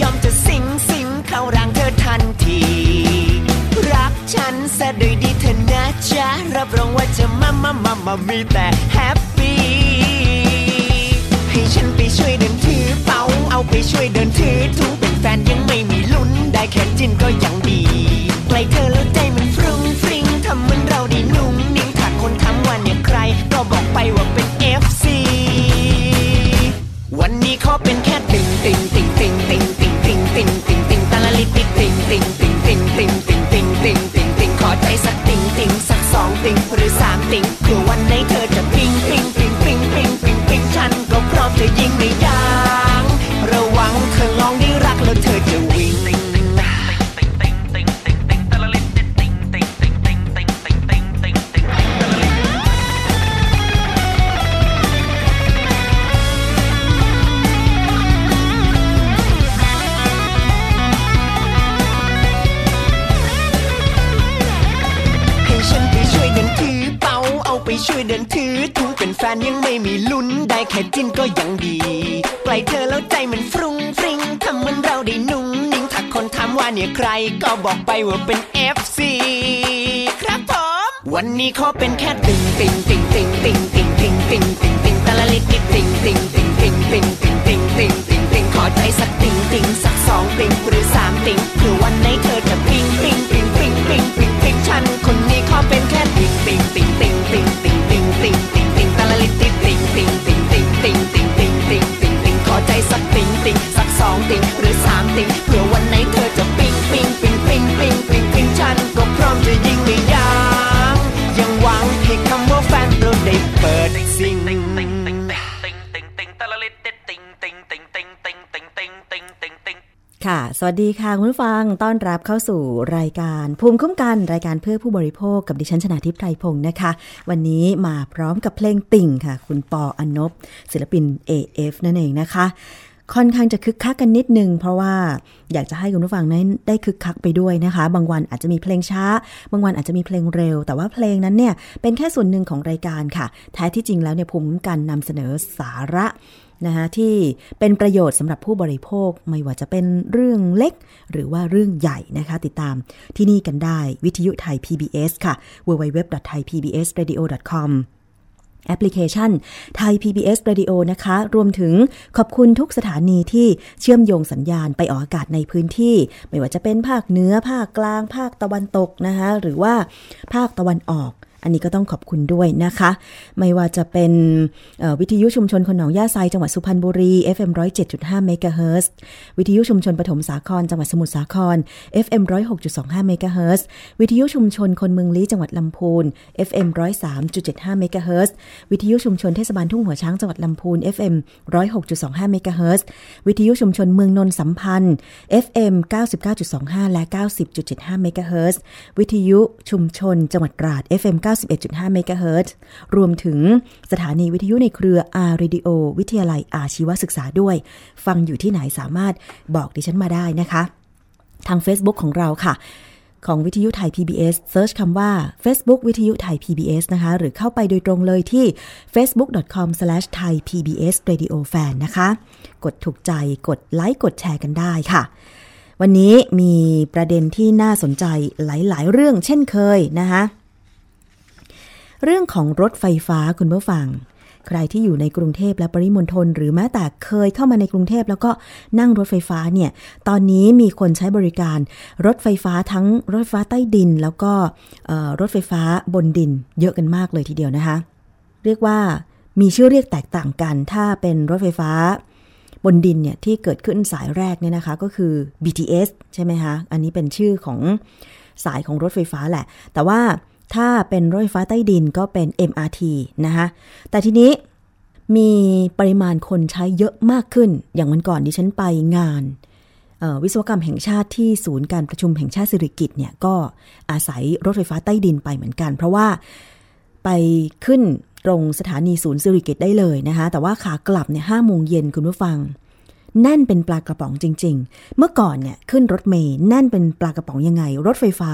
ยอมจะสิงสิงเข้าร่างเธอทันที รักฉันซะโดยดีเธอนะจ๊ะ รับรองว่าจะมามามามามีแต่แฮปปี้ให้ฉันไปช่วยเดินถือเป๋าเอาไปช่วยเดินถือถุงเป็นแฟนยังไม่มีลุ้นได้แค่จินก็ยังดีใกล้เธอแล้วใจ ติงหรือสามติงเผื่อวันไหนเธอจะปิงปิงปิงปิงปิงปิงปิงฉันก็พร้อมจะยิง ยังไม่มีลุ้นได้แค่จิ้นก็ยังดีใกล้เธอแล้วใจมันฟรุ้งฟริ้งทำเหมือนเราได้นุ่งนิ่งถ้าคนถามว่าเนี่ยใคร ก็บอกไปว่าเป็น FC ครับผม วันนี้ขอเป็นแค่ติงติงติงติงติงติงติงติงติงติงตะละลิติติงติงติงติงติงติงติงติงติงติงขอใจสักติงติงสักสองติงหรือสามติงเพื่อวันไหนเธอจะปิงปิงปิงปิงปิงปิงปิงฉันคนนี้ขอเป็นแค่ติงติงติงติงติงติง สวัสดีค่ะคุณผู้ฟังต้อนรับเข้าสู่รายการภูมิคุ้มกันรายการเพื่อผู้บริโภคกับดิฉันชนาทิพไพรพงศ์นะคะ วันนี้มาพร้อมกับเพลงติ่งค่ะ คุณปออนบศิลปิน AF นั่นเองนะคะ ค่อนข้างจะคึกคักกันนิดนึง เพราะว่าอยากจะให้คุณผู้ฟังนั้นได้คึกคักไปด้วยนะคะ บางวันอาจจะมีเพลงช้า บางวันอาจจะมีเพลงเร็ว แต่ว่าเพลงนั้นเนี่ยเป็นแค่ส่วนหนึ่งของรายการค่ะ แท้ที่จริงแล้วเนี่ยภูมิคุ้มกันนำเสนอสาระ นะคะที่เป็นประโยชน์สำหรับผู้บริโภคไม่ว่าจะเป็นเรื่องเล็ก หรือว่าเรื่องใหญ่นะคะ ติดตามที่นี่กันได้วิทยุไทย PBS ค่ะ www.thaipbsradio.com แอปพลิเคชันไทย PBS Radio นะคะ รวมถึงขอบคุณทุกสถานีที่เชื่อมโยงสัญญาณไปออกอากาศในพื้นที่ ไม่ว่าจะเป็นภาคเหนือ ภาคกลาง ภาคตะวันตกนะคะ หรือว่าภาคตะวันออก อันนี้ก็ต้องขอบคุณด้วยนะคะ ไม่ว่าจะเป็นวิทยุชุมชนคนหนองย่าไซจังหวัดสุพรรณบุรี FM 107.5เมกะเฮิรตซ์วิทยุชุมชนปฐมสาครจังหวัดสมุทรสาคร FM 106.25เมกะเฮิรตซ์วิทยุชุมชนคนเมืองลี้จังหวัดลำพูน FM 103.75เมกะเฮิรตซ์วิทยุชุมชนเทศบาลทุ่งหัวช้างจังหวัดลำพูน FM 106.25เมกะเฮิรตซ์วิทยุชุมชนเมืองนนสัมพันธ์ FM 99.25 และ 90.75เมกะเฮิรตซ์วิทยุชุมชนจังหวัดตราด FM 91.5 เมกะเฮิรตซ์รวมถึงสถานีวิทยุในเครือ R Radio วิทยาลัยอาชีวศึกษาด้วย ฟังอยู่ที่ไหนสามารถบอกดิฉันมาได้นะคะ ทาง Facebook ของเราค่ะของวิทยุไทย PBS search คำว่า Facebook วิทยุไทย PBS นะคะ หรือเข้าไปโดยตรงเลยที่ facebook.com/thaipbsradiofan นะคะ กดถูกใจ กดไลค์ กดแชร์กันได้ค่ะ วันนี้มีประเด็นที่น่าสนใจหลาย ๆ เรื่องเช่นเคยนะคะ เรื่องของรถไฟฟ้าคุณผู้ฟัง ใครที่อยู่ในกรุงเทพและปริมณฑลหรือแม้แต่เคยเข้ามาในกรุงเทพแล้วก็นั่งรถไฟฟ้าเนี่ย ตอนนี้มีคนใช้บริการรถไฟฟ้าทั้งรถไฟฟ้าใต้ดิน แล้วก็รถไฟฟ้าบนดิน เยอะกันมากเลยทีเดียวนะคะ เรียกว่ามีชื่อเรียกแตกต่างกัน ถ้าเป็นรถไฟฟ้าบนดินเนี่ยที่เกิดขึ้นสายแรกเนี่ยนะคะก็คือ BTS ใช่ไหมคะ อันนี้เป็นชื่อของสายของรถไฟฟ้าแหละ แต่ว่า ถ้าเป็นรถไฟฟ้าใต้ดินก็เป็น MRT นะคะแต่ทีนี้มีปริมาณคนใช้เยอะมากขึ้น อย่างวันก่อนดิฉันไปงานวิศวกรรมแห่งชาติที่ศูนย์การประชุมแห่งชาติสิริกิตเนี่ยก็อาศัยรถไฟฟ้าใต้ดินไปเหมือนกัน เพราะว่าไปขึ้นตรงสถานีศูนย์สิริกิตได้เลยนะคะแต่ว่าขากลับเนี่ยห้าโมงเย็นคุณผู้ฟัง แน่นเป็นปลากระป๋องจริง ๆ เมื่อก่อนเนี่ยขึ้นรถเมย์แน่นเป็นปลากระป๋องยังไง รถไฟฟ้า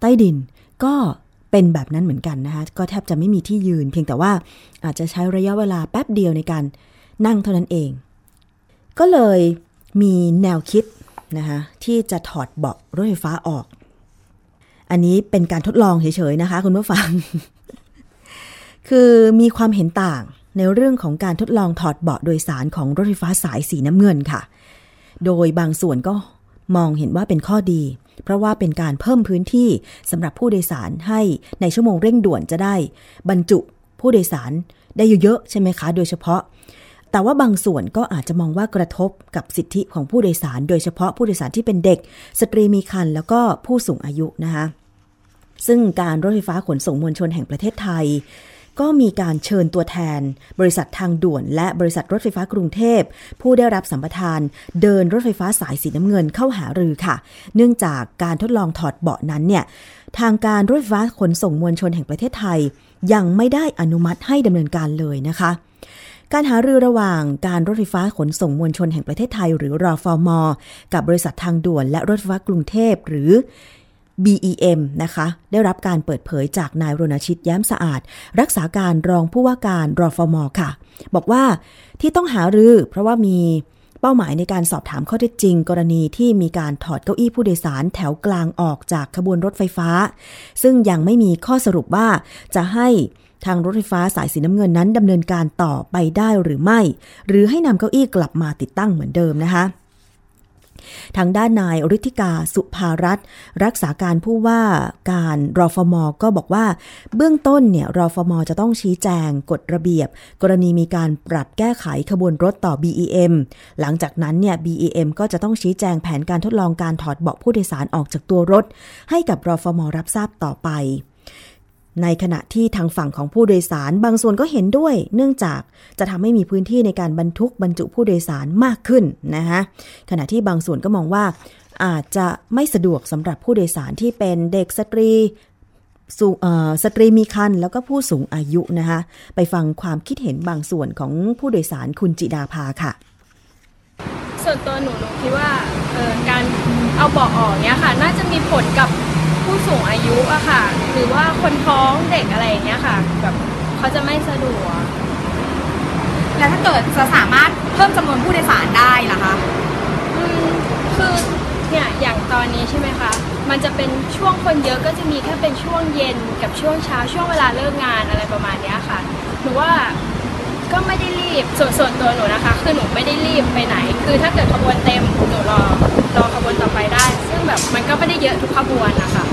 ใต้ดินก็ เป็นแบบนั้นเหมือนกันนะคะก็แทบจะไม่มีที่ยืน เพียงแต่ว่าอาจจะใช้ระยะเวลาแป๊บเดียวในการนั่งเท่านั้นเอง ก็เลยมีแนวคิดนะคะที่จะถอดเบาะรถไฟฟ้าออก อันนี้เป็นการทดลองเฉยๆนะคะ คุณผู้ฟัง คือมีความเห็นต่างในเรื่องของการทดลองถอดเบาะโดยสารของรถไฟฟ้าสายสีน้ำเงินค่ะ โดยบางส่วนก็มองเห็นว่าเป็นข้อดีเพราะว่าเป็นการเพิ่มพื้นที่สำหรับผู้โดยสารให้ในชั่วโมงเร่งด่วนจะได้ บรรจุผู้โดยสารได้เยอะๆใช่ไหมคะ โดยเฉพาะ แต่ว่าบางส่วนก็อาจจะมองว่ากระทบกับสิทธิของผู้โดยสาร โดยเฉพาะผู้โดยสารที่เป็นเด็ก สตรีมีครรภ์แล้วก็ผู้สูงอายุนะคะซึ่งการรถไฟฟ้าขนส่งมวลชนแห่งประเทศไทย ก็มีการเชิญตัวแทน บริษัททางด่วน และบริษัทรถไฟฟ้ากรุงเทพ ผู้ได้รับสัมปทาน เดินรถไฟฟ้าสายสีน้ำเงินเข้าหารือค่ะ เนื่องจากการทดลองถอดเบาะนั้นเนี่ยทางการรถไฟฟ้าขนส่งมวลชนแห่งประเทศไทย ยังไม่ได้อนุมัติให้ดำเนินการเลยนะคะการหารือระหว่างการรถไฟฟ้าขนส่งมวลชนแห่งประเทศไทย หรือรอฟอมกับบริษัททางด่วนและรถไฟฟ้ากรุงเทพหรือ BEM นะคะ ได้รับการเปิดเผยจากนายรณชิตแย้มสะอาด รักษาการรองผู้ว่าการรอฟมค่ะ บอกว่าที่ต้องหารือเพราะว่ามีเป้าหมายในการสอบถามข้อเท็จจริง กรณีที่มีการถอดเก้าอี้ผู้โดยสารแถวกลางออกจากขบวนรถไฟฟ้า ซึ่งยังไม่มีข้อสรุปว่าจะให้ทางรถไฟฟ้าสายสีน้ำเงินนั้นดำเนินการต่อไปได้หรือไม่ หรือให้นำเก้าอี้กลับมาติดตั้งเหมือนเดิมนะคะ ทางด้านนายฤทธิกาสุภารัตรักษาการผู้ว่าการรอฟมก็บอกว่า เบื้องต้นเนี่ยรอฟมจะต้องชี้แจงกฎระเบียบ กรณีมีการปรับแก้ไขขบวนรถต่อ BEM หลังจากนั้นเนี่ย BEM ก็จะต้องชี้แจงแผนการทดลองการถอดเบาะผู้โดยสารออกจากตัวรถ ให้กับรอฟมรับทราบต่อไป ในขณะที่ทางฝั่งของผู้โดยสาร บางส่วนก็เห็นด้วย เนื่องจากจะทำให้มีพื้นที่ในการบรรทุกบรรจุผู้โดยสารมากขึ้นนะคะขณะที่บางส่วนก็มองว่าอาจจะไม่สะดวกสำหรับผู้โดยสารที่เป็นเด็กสตรีสตรีมีคันแล้วก็ผู้สูงอายุนะคะไปฟังความคิดเห็นบางส่วนของผู้โดยสารคุณจิดาภาค่ะ ส่วนตัวหนูหนูคิดว่าการเอาเบาะออกเนี้ยค่ะ น่าจะมีผลกับ ผู้สูงอายุอะค่ะ หรือว่าคนท้องเด็กอะไรอย่างเงี้ยค่ะแบบเขาจะไม่สะดวก แล้วถ้าเกิดจะสามารถเพิ่มจำนวนผู้โดยสารได้ล่ะคะ อืมคือเนี่ยอย่างตอนนี้ใช่ไหมคะ มันจะเป็นช่วงคนเยอะก็จะมีแค่เป็นช่วงเย็นกับช่วงเช้าช่วงเวลาเลิกงานอะไรประมาณนี้ค่ะหนูว่า ก็ไม่ได้รีบส่วนส่วนตัวหนูนะคะ คือหนูไม่ได้รีบไปไหน คือถ้าเกิดขบวนเต็มหนูรอรอขบวนต่อไปได้ ซึ่งแบบมันก็ไม่ได้เยอะทุกขบวนนะคะ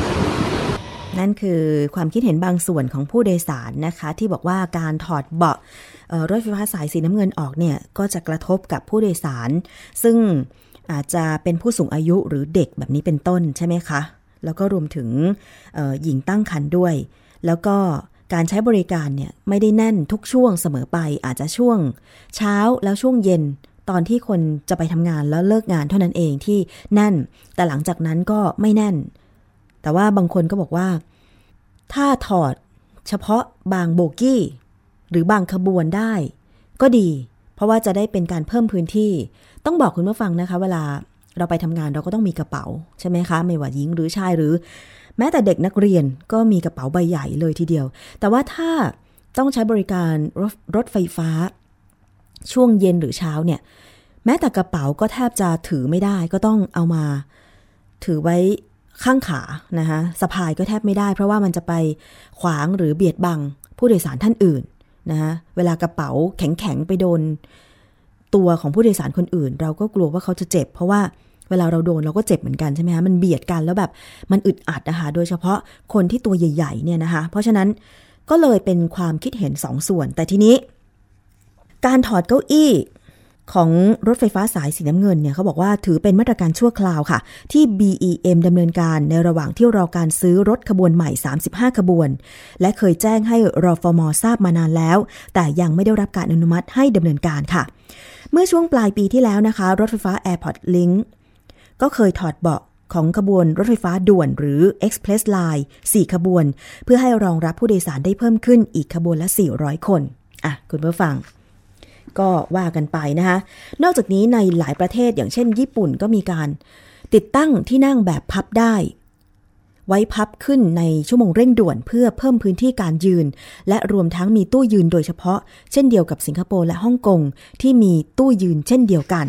นั่นคือความคิดเห็นบางส่วนของผู้โดยสารนะคะ ที่บอกว่าการถอดเบาะรถไฟฟ้าสายสีน้ำเงินออกเนี่ยก็จะกระทบกับผู้โดยสาร ซึ่งอาจจะเป็นผู้สูงอายุหรือเด็กแบบนี้เป็นต้นใช่ไหมคะ แล้วก็รวมถึงหญิงตั้งครรภ์ด้วย แล้วก็ การใช้บริการเนี่ยไม่ได้แน่นทุกช่วงเสมอไปอาจจะช่วง เช้าแล้วช่วงเย็นตอนที่คนจะไปทำงานแล้วเลิกงานเท่านั้นเองที่แน่น แต่หลังจากนั้นก็ไม่แน่น แต่ว่าบางคนก็บอกว่า ถ้าถอดเฉพาะบางโบกี้ หรือบางขบวนได้ ก็ดี เพราะว่าจะได้เป็นการเพิ่มพื้นที่ ต้องบอกคุณผู้ฟังนะคะ เวลาเราไปทำงานเราก็ต้องมีกระเป๋า ใช่ไหมคะ ไม่ว่าหญิงหรือชายหรือ แม้แต่เด็กนักเรียนก็มีกระเป๋าใบใหญ่เลยทีเดียว แต่ว่าถ้าต้องใช้บริการรถรถไฟฟ้า ช่วงเย็นหรือเช้าเนี่ย แม้แต่กระเป๋าก็แทบจะถือไม่ได้ ก็ต้องเอามา ถือไว้ข้างขานะคะสะพายก็แทบไม่ได้ เพราะว่ามันจะไปขวางหรือเบียดบังผู้โดยสารท่านอื่นนะคะเวลากระเป๋าแข็งๆไปโดน ตัวของผู้โดยสารคนอื่น เราก็กลัวว่าเขาจะเจ็บ เพราะว่า เวลาเราโดนเราก็เจ็บเหมือนกันใช่ไหมคะมันเบียดกันแล้วแบบมันอึดอัดนะคะโดยเฉพาะคนที่ตัวใหญ่ๆเนี่ยนะคะ เพราะฉะนั้นก็เลยเป็นความคิดเห็นสองส่วน แต่ทีนี้ การถอดเก้าอี้ของรถไฟฟ้าสายสีน้ำเงินเนี่ยเขาบอกว่าถือเป็นมาตรการชั่วคราวค่ะ ที่ BEM ดำเนินการในระหว่างที่รอการซื้อรถขบวนใหม่ 35 ขบวน และเคยแจ้งให้รอฟมทราบมานานแล้ว แต่ยังไม่ได้รับการอนุมัติให้ดำเนินการค่ะ เมื่อช่วงปลายปีที่แล้วนะคะ รถไฟฟ้า Airport Link ก็เคยถอดเบาะของขบวนรถไฟฟ้าด่วนหรือ Express Line 4 ขบวน เพื่อให้รองรับผู้โดยสารได้เพิ่มขึ้นอีกขบวนละ 400 คน อะ คุณผู้ฟัง ก็ว่ากันไปนะคะ นอกจากนี้ในหลายประเทศอย่างเช่น ญี่ปุ่นก็มีการ ติดตั้งที่นั่งแบบพับได้ ไว้พับขึ้นในชั่วโมงเร่งด่วนเพื่อเพิ่มพื้นที่การยืน และรวมทั้งมีตู้ยืนโดยเฉพาะ เช่นเดียวกับสิงคโปร์และฮ่องกงที่มีตู้ยืนเช่นเดียวกัน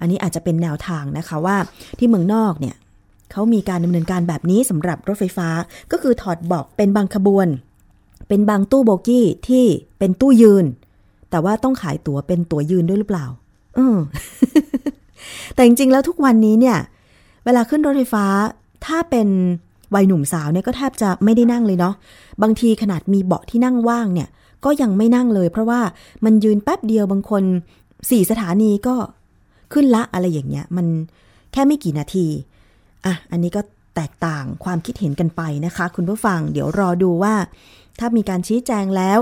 อันนี้อาจจะเป็นแนวทางนะคะว่าที่เมืองนอกเนี่ยเขามีการดำเนินการแบบนี้สำหรับรถไฟฟ้า ก็คือถอดบอกเป็นบางขบวน เป็นบางตู้โบกี้ที่เป็นตู้ยืน แต่ว่าต้องขายตั๋วเป็นตั๋วยืนด้วยหรือเปล่าเออแต่จริงๆแล้วทุกวันนี้เนี่ย เวลาขึ้นรถไฟฟ้าถ้าเป็นวัยหนุ่มสาวเนี่ยก็แทบจะไม่ได้นั่งเลยเนาะบางทีขนาดมีเบาะที่นั่งว่างเนี่ย ก็ยังไม่นั่งเลย เพราะว่ามันยืนแป๊บเดียวบางคนสี่สถานีก็ ขึ้นละอะไรอย่างเงี้ย มันแค่ไม่กี่นาทีอะอันนี้ก็แตกต่างความคิดเห็นกันไปนะคะ คุณผู้ฟังเดี๋ยวรอดูว่า ถ้ามีการชี้แจงแล้ว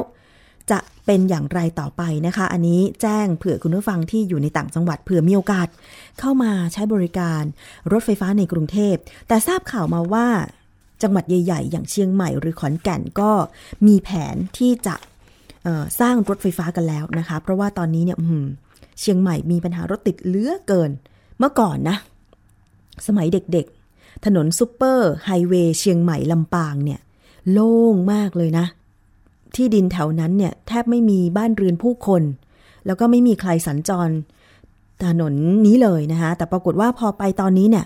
จะเป็นอย่างไรต่อไปนะคะ อันนี้แจ้งเผื่อคุณผู้ฟังที่อยู่ในต่างจังหวัดเผื่อมีโอกาส เข้ามาใช้บริการรถไฟฟ้าในกรุงเทพ แต่ทราบข่าวมาว่าจังหวัดใหญ่ ๆ อย่างเชียงใหม่หรือขอนแก่นก็มีแผนที่จะสร้างรถไฟฟ้ากันแล้วนะคะ เพราะว่าตอนนี้เนี่ย เชียงใหม่มีปัญหารถติดเหลือเกิน เมื่อก่อนนะ สมัยเด็กๆ ถนนซูเปอร์ไฮเวย์เชียงใหม่ลำปางเนี่ย โล่งมากเลยนะ ที่ดินแถวนั้นเนี่ย แทบไม่มีบ้านเรือนผู้คน แล้วก็ไม่มีใครสัญจร ถนนนี้เลยนะคะ แต่ปรากฏว่าพอไปตอนนี้เนี่ย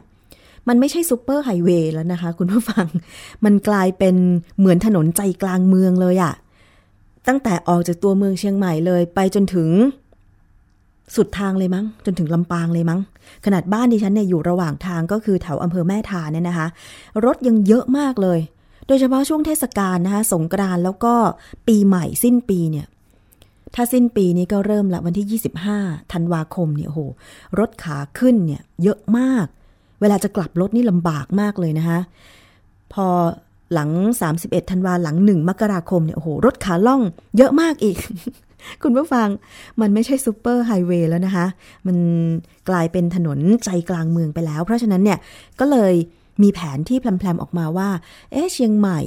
มันไม่ใช่ซูเปอร์ไฮเวย์แล้วนะคะ คุณผู้ฟัง มันกลายเป็นเหมือนถนนใจกลางเมืองเลยอะตั้งแต่ออกจากตัวเมืองเชียงใหม่เลย ไปจนถึง สุดทางเลยมั้ง จนถึงลำปางเลยมั้ง ขนาดบ้านดิฉันเนี่ยอยู่ระหว่างทางก็คือแถวอำเภอแม่ทาเนี่ยนะคะ รถยังเยอะมากเลย โดยเฉพาะช่วงเทศกาลนะคะสงกรานแล้วก็ปีใหม่สิ้นปีเนี่ย ถ้าสิ้นปีนี้ก็เริ่มละวันที่ 25 ธันวาคมเนี่ยโห รถขาขึ้นเนี่ยเยอะมาก เวลาจะกลับรถนี่ลำบากมากเลยนะคะ พอหลัง 31 ธันวาหลัง 1 มกราคมเนี่ยโอ้โหรถขาล่องเยอะมากอีก คุณผู้ฟังมันไม่ใช่ซูเปอร์ไฮเวย์แล้วนะคะ มันกลายเป็นถนนใจกลางเมืองไปแล้ว เพราะฉะนั้นเนี่ยก็เลยมีแผนที่แพลมๆออกมาว่า เอ๊ะเชียงใหม่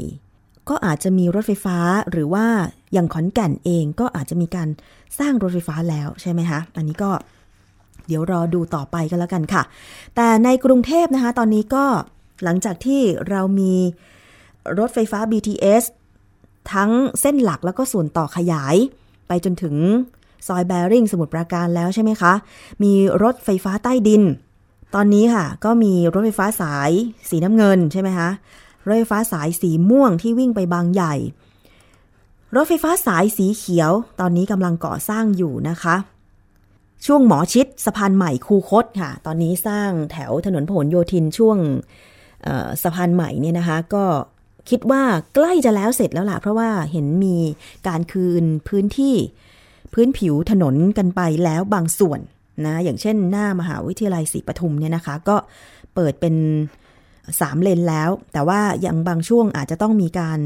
ก็อาจจะมีรถไฟฟ้าหรือว่าอย่างขอนแก่นเองก็อาจจะมีการสร้างรถไฟฟ้าแล้วใช่ไหมคะอันนี้ก็เดี๋ยวรอดูต่อไปกันแล้วกันค่ะ แต่ในกรุงเทพนะคะ ตอนนี้ก็หลังจากที่เรามีรถไฟฟ้า BTS ทั้งเส้นหลักแล้วก็ส่วนต่อขยาย ไปจนถึงซอยแบริ่งสมุทรปราการแล้วใช่ไหมคะ มีรถไฟฟ้าใต้ดิน ตอนนี้ค่ะ ก็มีรถไฟฟ้าสายสีน้ำเงินใช่ไหมคะรถไฟฟ้าสายสีม่วงที่วิ่งไปบางใหญ่ รถไฟฟ้าสายสีเขียว ตอนนี้กำลังก่อสร้างอยู่นะคะ ช่วงหมอชิดสะพานใหม่คูคตค่ะ ตอนนี้สร้างแถวถนนพหลโยธินช่วงสะพานใหม่เนี่ยนะคะ ก็ คิดว่าใกล้จะแล้วเสร็จแล้วล่ะ เพราะว่าเห็นมีการคืนพื้นที่พื้นผิวถนนกันไปแล้วบางส่วนนะอย่างเช่นหน้ามหาวิทยาลัยศรีปทุมเนี่ยนะคะ ก็เปิดเป็นสามเลนแล้ว แต่ว่ายังบางช่วงอาจจะต้องมีการ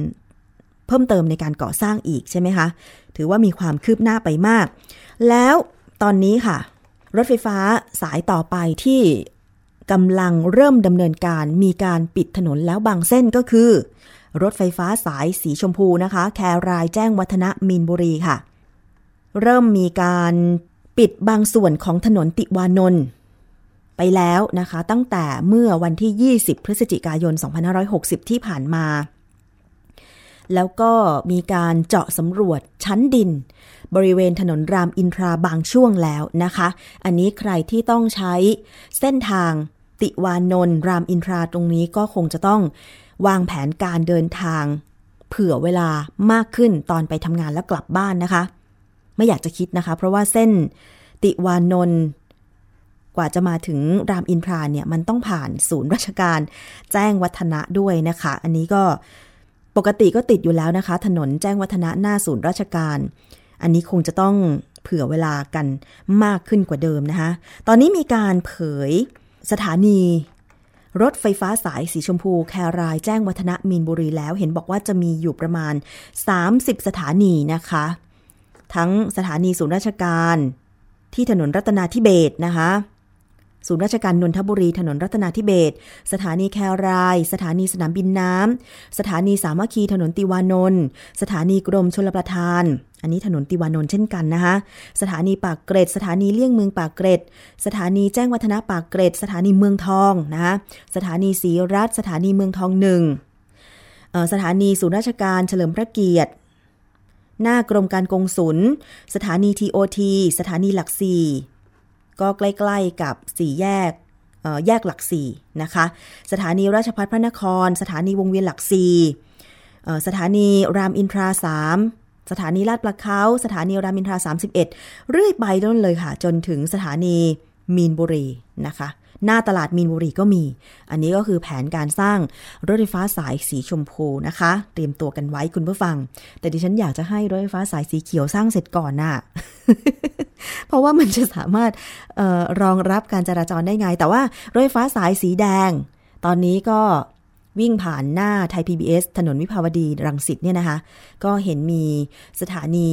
เพิ่มเติมในการก่อสร้างอีกใช่ไหมคะ ถือว่ามีความคืบหน้าไปมาก แล้วตอนนี้ค่ะ รถไฟฟ้าสายต่อไปที่ กำลังเริ่มดำเนินการมีการปิดถนนแล้วบางเส้นก็คือ รถไฟฟ้าสายสีชมพูนะคะ แครายแจ้งวัฒนะมีนบุรีค่ะ เริ่มมีการปิดบางส่วนของถนนติวานนท์ไปแล้วนะคะ ตั้งแต่เมื่อวันที่ 20 พฤศจิกายน 2560 ที่ผ่านมา แล้วก็มีการเจาะสำรวจชั้นดิน บริเวณถนนรามอินทราบางช่วงแล้วนะคะ อันนี้ใครที่ต้องใช้เส้นทาง ติวานนท์รามอินทราตรงนี้ก็คงจะต้องวางแผนการเดินทาง เผื่อเวลามากขึ้นตอนไปทำงานแล้วกลับบ้านนะคะ ไม่อยากจะคิดนะคะ เพราะว่าเส้นติวานนท์กว่าจะมาถึงรามอินทราเนี่ยมันต้องผ่านศูนย์ราชการ แจ้งวัฒนะด้วยนะคะ อันนี้ก็ปกติก็ติดอยู่แล้วนะคะ ถนนแจ้งวัฒนะหน้าศูนย์ราชการ อันนี้คงจะต้องเผื่อเวลากันมากขึ้นกว่าเดิมนะคะ ตอนนี้มีการเผย สถานี รถไฟฟ้าสายสีชมพู แครายแจ้งวัฒนะมีนบุรีแล้ว เห็นบอกว่าจะมีอยู่ประมาณ 30 สถานีนะคะ ทั้งสถานีศูนย์ราชการ ที่ถนนรัตนาธิเบศนะคะ ศูนย์ราชการนนทบุรีถนนรัตนาธิเบศสถานีแคราย สถานีสนามบินน้ำ สถานีสามัคคีถนนติวานนท์สถานีกรมชลประทาน อันนี้ถนนติวานนท์เช่นกันนะคะ สถานีปากเกร็ด สถานีเลี่ยงเมืองปากเกร็ด สถานีแจ้งวัฒนะปากเกร็ด สถานีเมืองทองนะคะสถานีศรีรัฐสถานีเมืองทองหนึ่งสถานีศูนย์ราชการเฉลิมพระเกียรติ หน้ากรมการกงสุล สถานี TOT สถานีหลักสี่ ก็ใกล้ๆกับสี่แยกแยกหลักสี่นะคะ สถานีราชพัฒพระนคร สถานีวงเวียนหลักสี่สถานีรามอินทราสามสถานีลาดปลาเขาสถานีรามอินทรา 31 เรื่อยไปต้นเลยค่ะ จนถึงสถานีมีนบุรีนะคะ หน้าตลาดมีนบุรีก็มี อันนี้ก็คือแผนการสร้างรถไฟฟ้าสายสีชมพูนะคะ เตรียมตัวกันไว้คุณผู้ฟัง แต่ดิฉันอยากจะให้รถไฟฟ้าสายสีเขียวสร้างเสร็จก่อนน่ะ เพราะว่ามันจะสามารถออรองรับการจราจรได้ไง แต่ว่ารถไฟฟ้าสายสีแดง ตอนนี้ก็วิ่งผ่านหน้าไทย PBS ถนนวิภาวดีรังสิตเนี่ยนะคะ ก็เห็นมีสถานี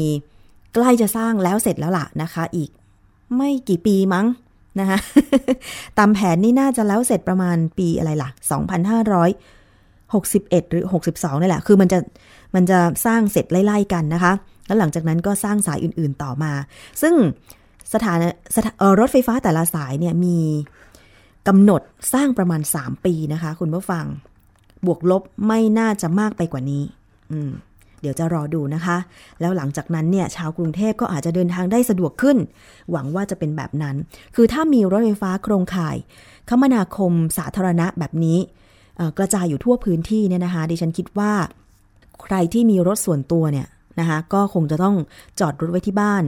ใกล้จะสร้างแล้วเสร็จแล้วล่ะนะคะ อีกไม่กี่ปีมั้ง นะคะตามแผนนี่น่าจะแล้วเสร็จประมาณปีอะไรล่ะ 2,561 หรือ 62นี่แหละ คือมันจะมันจะสร้างเสร็จไล่ๆกันนะคะ แล้วหลังจากนั้นก็สร้างสายอื่นๆต่อมา ซึ่งสถานสถารถไฟฟ้าแต่ละสายเนี่ยมีกำหนดสร้างประมาณ 3 ปีนะคะ คุณผู้ฟัง บวกลบไม่น่าจะมากไปกว่านี้ อืม เดี๋ยวจะรอดูนะคะ แล้วหลังจากนั้นเนี่ยชาวกรุงเทพก็อาจจะเดินทางได้สะดวกขึ้น หวังว่าจะเป็นแบบนั้น คือถ้ามีรถไฟฟ้าโครงข่าย คมนาคมสาธารณะแบบนี้กระจายอยู่ทั่วพื้นที่เนี่ยนะคะ ดิฉันคิดว่า ใครที่มีรถส่วนตัวเนี่ยนะคะก็คงจะต้องจอดรถไว้ที่บ้าน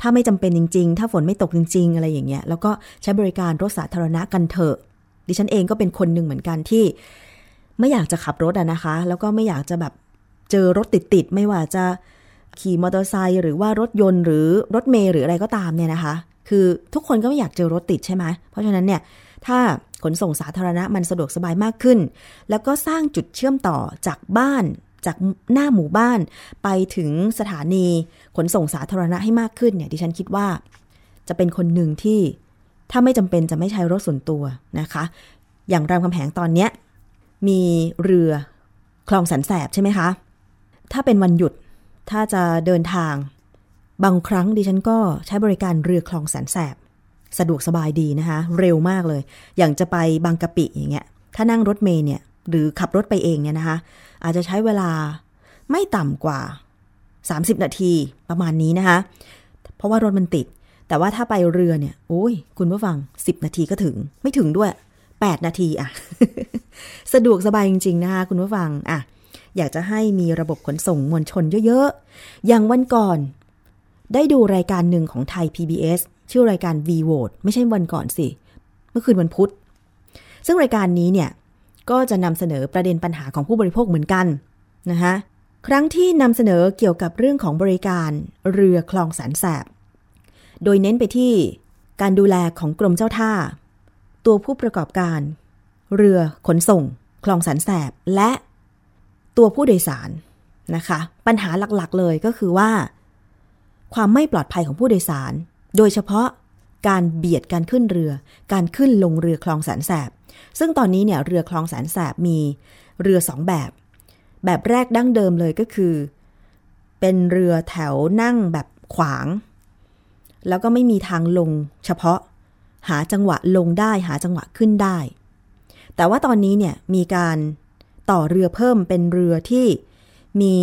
ถ้าไม่จำเป็นจริง ๆ ถ้าฝนไม่ตกจริง ๆ อะไรอย่างเงี้ย แล้วก็ใช้บริการรถสาธารณะกันเถอะ ดิฉันเองก็เป็นคนหนึ่งเหมือนกันที่ ไม่อยากจะขับรถอะนะคะ แล้วก็ไม่อยากจะแบบ เจอรถติดๆไม่ว่าจะขี่มอเตอร์ไซค์หรือว่ารถยนต์หรือรถเมล์หรืออะไรก็ตามเนี่ยนะคะ คือทุกคนก็ไม่อยากเจอรถติดใช่ไหมเพราะฉะนั้นเนี่ยถ้าขนส่งสาธารณะมันสะดวกสบายมากขึ้น แล้วก็สร้างจุดเชื่อมต่อจากบ้านจากหน้าหมู่บ้าน ไปถึงสถานีขนส่งสาธารณะให้มากขึ้นเนี่ยดิฉันคิดว่า จะเป็นคนหนึ่งที่ถ้าไม่จำเป็นจะไม่ใช้รถส่วนตัวนะคะ อย่างรามคำแหงตอนเนี้ยมีเรือคลองสันแสบใช่ไหมคะ ถ้าเป็นวันหยุดถ้าจะเดินทาง บางครั้งดิฉันก็ใช้บริการเรือคลองแสนแสบ สะดวกสบายดีนะคะ เร็วมากเลย อย่างจะไปบางกะปิอย่างเงี้ยถ้านั่งรถเมย์เนี่ยหรือขับรถไปเองเนี่ยนะคะ อาจจะใช้เวลาไม่ต่ำกว่า 30 นาทีประมาณนี้นะคะ เพราะว่ารถมันติด แต่ว่าถ้าไปเรือเนี่ยโอ้ย คุณผู้ฟัง 10 นาทีก็ถึง ไม่ถึงด้วย 8 นาทีอะ สะดวกสบายจริง ๆ นะคะ คุณผู้ฟังอะ อยากจะให้มีระบบขนส่งมวลชนเยอะๆ อย่างวันก่อน ได้ดูรายการหนึ่งของไทย PBS ชื่อรายการ V Vote ไม่ใช่วันก่อนสิ เมื่อคืนวันพุธ ซึ่งรายการนี้เนี่ย ก็จะนำเสนอประเด็นปัญหาของผู้บริโภคเหมือนกันนะคะครั้งที่นำเสนอเกี่ยวกับเรื่องของบริการเรือคลองแสนแสบ โดยเน้นไปที่การดูแลของกรมเจ้าท่า ตัวผู้ประกอบการ เรือขนส่ง คลองแสนแสบ และ ตัวผู้โดยสารนะคะ ปัญหาหลักๆเลยก็คือว่า ความไม่ปลอดภัยของผู้โดยสาร โดยเฉพาะการเบียดการขึ้นเรือ การขึ้นลงเรือคลองแสนแสบ ซึ่งตอนนี้เนี่ยเรือคลองแสนแสบมีเรือสองแบบ แบบแรกดั้งเดิมเลยก็คือ เป็นเรือแถวนั่งแบบขวาง แล้วก็ไม่มีทางลงเฉพาะ หาจังหวะลงได้หาจังหวะขึ้นได้ แต่ว่าตอนนี้เนี่ยมีการ ต่อเรือเพิ่มเป็นเรือที่มี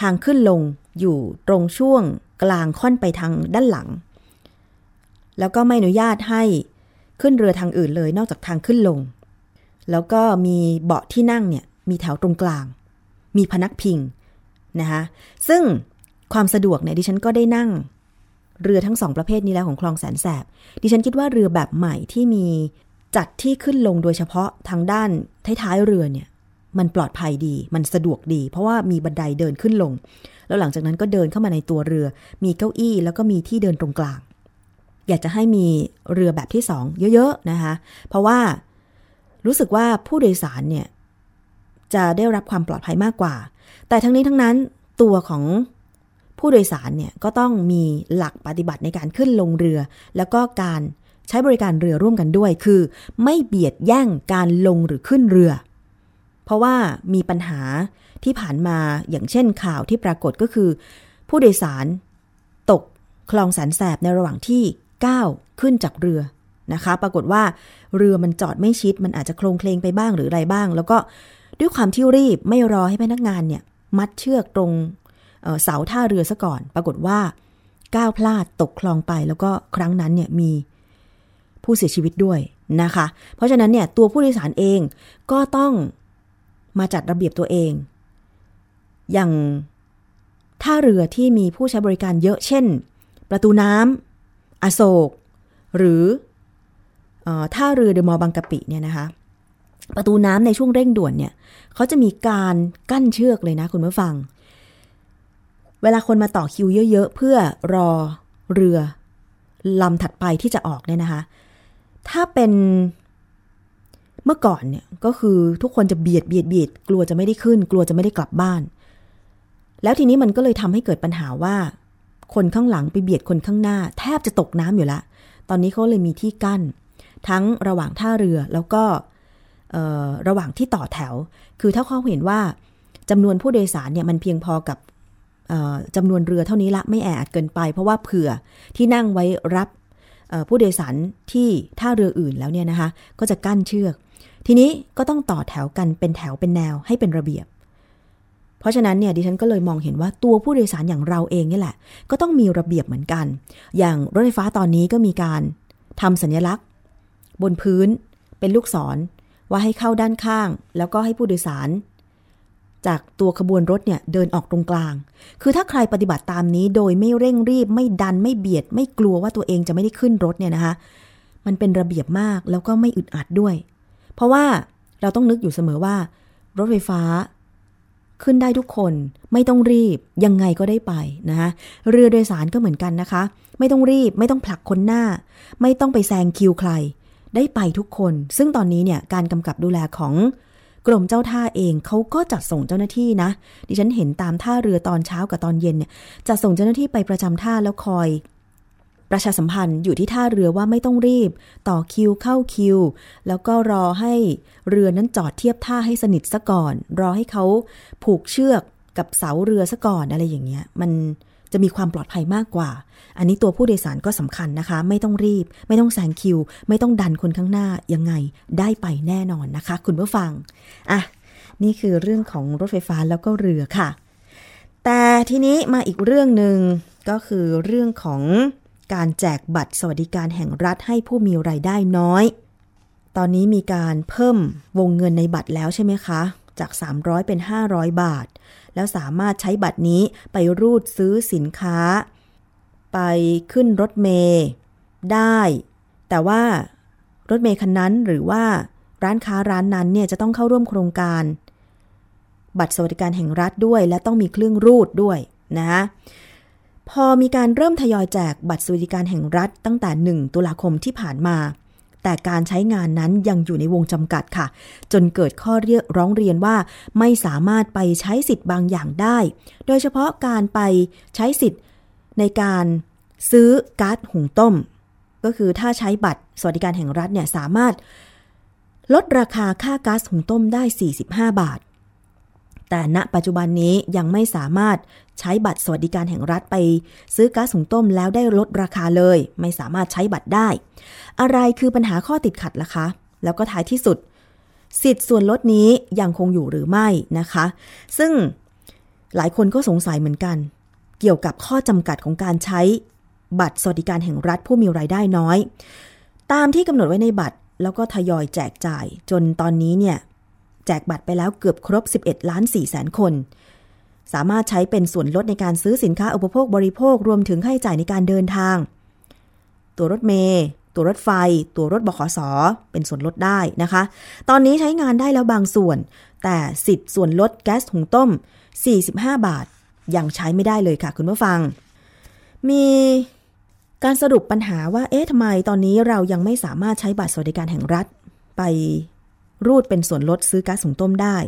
ทางขึ้นลงอยู่ตรงช่วงกลางค่อนไปทางด้านหลัง แล้วก็ไม่อนุญาตให้ขึ้นเรือทางอื่นเลยนอกจากทางขึ้นลง แล้วก็มีเบาะที่นั่งเนี่ยมีแถวตรงกลาง มีพนักพิงนะคะซึ่งความสะดวกเนี่ยดิฉันก็ได้นั่ง เรือทั้งสองประเภทนี้แล้วของคลองแสนแสบ ดิฉันคิดว่าเรือแบบใหม่ที่มีจัดที่ขึ้นลงโดยเฉพาะทางด้านท้ายๆเรือเนี่ย มันปลอดภัยดี มันสะดวกดี เพราะว่ามีบันไดเดินขึ้นลง แล้วหลังจากนั้นก็เดินเข้ามาในตัวเรือ มีเก้าอี้แล้วก็มีที่เดินตรงกลาง อยากจะให้มีเรือแบบที่สองเยอะๆนะคะ เพราะว่ารู้สึกว่าผู้โดยสารเนี่ยจะได้รับความปลอดภัยมากกว่า แต่ทั้งนี้ทั้งนั้นตัวของผู้โดยสารเนี่ยก็ต้องมีหลักปฏิบัติในการขึ้นลงเรือ แล้วก็การใช้บริการเรือร่วมกันด้วย คือ ไม่เบียดแย่งการลงหรือขึ้นเรือ เพราะว่ามีปัญหาที่ผ่านมาอย่างเช่นข่าวที่ปรากฏก็คือ ผู้โดยสารตกคลองแสนแสบในระหว่างที่ก้าวขึ้นจากเรือนะคะ ปรากฏว่าเรือมันจอดไม่ชิด มันอาจจะโคลงเคลงไปบ้างหรืออะไรบ้าง แล้วก็ด้วยความที่รีบไม่รอให้พนักงานเนี่ยมัดเชือกตรงเสาท่าเรือซะก่อน ปรากฏว่าก้าวพลาดตกคลองไป แล้วก็ครั้งนั้นเนี่ยมีผู้เสียชีวิตด้วยนะคะ เพราะฉะนั้นเนี่ยตัวผู้โดยสารเองก็ต้อง มาจัดระเบียบตัวเอง อย่างท่าเรือที่มีผู้ใช้บริการเยอะเช่น ประตูน้ำอโศก หรืออท่าเรือเดอะมอลบางกะปิเนี่ยนะคะ ประตูน้ำในช่วงเร่งด่วนเนี่ยเขาจะมีการกั้นเชือกเลยนะคุณผู้ฟัง เวลาคนมาต่อคิวเยอะ ๆ เพื่อรอเรือลำถัดไปที่จะออกเนี่ยนะคะ ถ้าเป็น เมื่อก่อนเนี่ยก็คือทุกคนจะเบียดเบียดเบียดกลัวจะไม่ได้ขึ้น กลัวจะไม่ได้กลับบ้าน แล้วทีนี้มันก็เลยทำให้เกิดปัญหาว่า คนข้างหลังไปเบียดคนข้างหน้า แทบจะตกน้ำอยู่ละ ตอนนี้เขาเลยมีที่กั้น ทั้งระหว่างท่าเรือแล้วก็ระหว่างที่ต่อแถว คือถ้าเขาเห็นว่าจำนวนผู้โดยสารเนี่ยมันเพียงพอกับจำนวนเรือเท่านี้ละไม่แออัดเกินไป เพราะว่าเผื่อที่นั่งไว้รับผู้โดยสารที่ท่าเรืออื่นแล้วเนี่ยนะคะ ก็จะกั้นเชือก ทีนี้ก็ต้องต่อแถวกันเป็นแถวเป็นแนวให้เป็นระเบียบ เพราะฉะนั้นเนี่ยดิฉันก็เลยมองเห็นว่าตัวผู้โดยสารอย่างเราเองนี่แหละ ก็ต้องมีระเบียบเหมือนกัน อย่างรถไฟฟ้าตอนนี้ก็มีการทำสัญลักษณ์ บนพื้นเป็นลูกศรว่าให้เข้าด้านข้าง แล้วก็ให้ผู้โดยสาร จากตัวขบวนรถเนี่ยเดินออกตรงกลาง คือถ้าใครปฏิบัติตามนี้โดยไม่เร่งรีบ ไม่ดันไม่เบียด ไม่กลัวว่าตัวเองจะไม่ได้ขึ้นรถเนี่ยนะคะมันเป็นระเบียบมากแล้วก็ไม่อึดอัดด้วย เพราะว่าเราต้องนึกอยู่เสมอว่า รถไฟฟ้า ขึ้นได้ทุกคนไม่ต้องรีบยังไงก็ได้ไปนะคะเรือโดยสารก็เหมือนกันนะคะ ไม่ต้องรีบไม่ต้องผลักคนหน้า ไม่ต้องไปแซงคิวใคร ได้ไปทุกคน ซึ่งตอนนี้เนี่ยการกำกับดูแลของกรมเจ้าท่าเองเขาก็จัดส่งเจ้าหน้าที่นะ ดิฉันเห็นตามท่าเรือตอนเช้ากับตอนเย็นเนี่ยจะส่งเจ้าหน้าที่ไปประจำท่าแล้วคอย ประชาสัมพันธ์อยู่ที่ท่าเรือว่าไม่ต้องรีบ ต่อคิวเข้าคิว แล้วก็รอให้เรือนั้นจอดเทียบท่าให้สนิทซะก่อน รอให้เขาผูกเชือกกับเสาเรือซะก่อนอะไรอย่างเงี้ย มันจะมีความปลอดภัยมากกว่า อันนี้ตัวผู้โดยสารก็สำคัญนะคะ ไม่ต้องรีบ ไม่ต้องแซงคิว ไม่ต้องดันคนข้างหน้ายังไงได้ไปแน่นอนนะคะ คุณผู้ฟังอะนี่คือเรื่องของรถไฟฟ้าแล้วก็เรือค่ะ แต่ทีนี้มาอีกเรื่องหนึ่งก็คือเรื่องของ การแจกบัตรสวัสดิการแห่งรัฐให้ผู้มีไรายได้น้อย ตอนนี้มีการเพิ่มวงเงินในบัตรแล้วใช่ไหมคะ จาก 300 เป็น 500 บาท แล้วสามารถใช้บัตรนี้ไปรูดซื้อสินค้า ไปขึ้นรถเมย์ได้ แต่ว่ารถเมย์คันนั้นหรือว่าร้านค้าร้านนั้นเนี่ยจะต้องเข้าร่วมโครงการ บัตรสวัสดิการแห่งรัฐด้วย และต้องมีเครื่องรูดด้วยนะ พอมีการเริ่มทยอยแจกบัตรสวัสดิการแห่งรัฐตั้งแต่ 1 ตุลาคมที่ผ่านมา แต่การใช้งานนั้นยังอยู่ในวงจำกัดค่ะ จนเกิดข้อเรียกร้องเรียนว่า ไม่สามารถไปใช้สิทธิ์บางอย่างได้ โดยเฉพาะการไปใช้สิทธิ์ในการซื้อก๊าซหุงต้ม ก็คือถ้าใช้บัตรสวัสดิการแห่งรัฐเนี่ยสามารถ ลดราคาค่าก๊าซหุงต้มได้ 45 บาท แต่ณปัจจุบันนี้ยังไม่สามารถใช้บัตรสวัสดิการแห่งรัฐไป ซื้อก๊าซหุงต้มแล้วได้ลดราคาเลย ไม่สามารถใช้บัตรได้ อะไรคือปัญหาข้อติดขัดล่ะคะ แล้วก็ท้ายที่สุด สิทธิ์ส่วนลดนี้ยังคงอยู่หรือไม่นะคะ ซึ่งหลายคนก็สงสัยเหมือนกัน เกี่ยวกับข้อจำกัดของการใช้บัตรสวัสดิการแห่งรัฐผู้มีรายได้น้อย ตามที่กำหนดไว้ในบัตรแล้วก็ทยอยแจกจ่าย จนตอนนี้เนี่ย แจกบัตรไปแล้วเกือบครบ 11 ล้าน4แสนคน สามารถใช้เป็นส่วนลดในการซื้อสินค้าอุปโภคบริโภครวมถึงค่าใช้จ่ายในการเดินทาง ตัวรถเมย์ตัวรถไฟ ตัวรถบขสเป็นส่วนลดได้นะคะ ตอนนี้ใช้งานได้แล้วบางส่วน แต่สิทธิ์ส่วนลดแก๊สหุงต้ม 45 บาท ยังใช้ไม่ได้เลยค่ะคุณผู้ฟัง มีการสรุปปัญหาว่าเอ๊ะทำไมตอนนี้เรายังไม่สามารถใช้บัตรสวัสดิการแห่งรัฐ ไป รูดเป็นส่วนลดซื้อก๊าซหุงต้มได้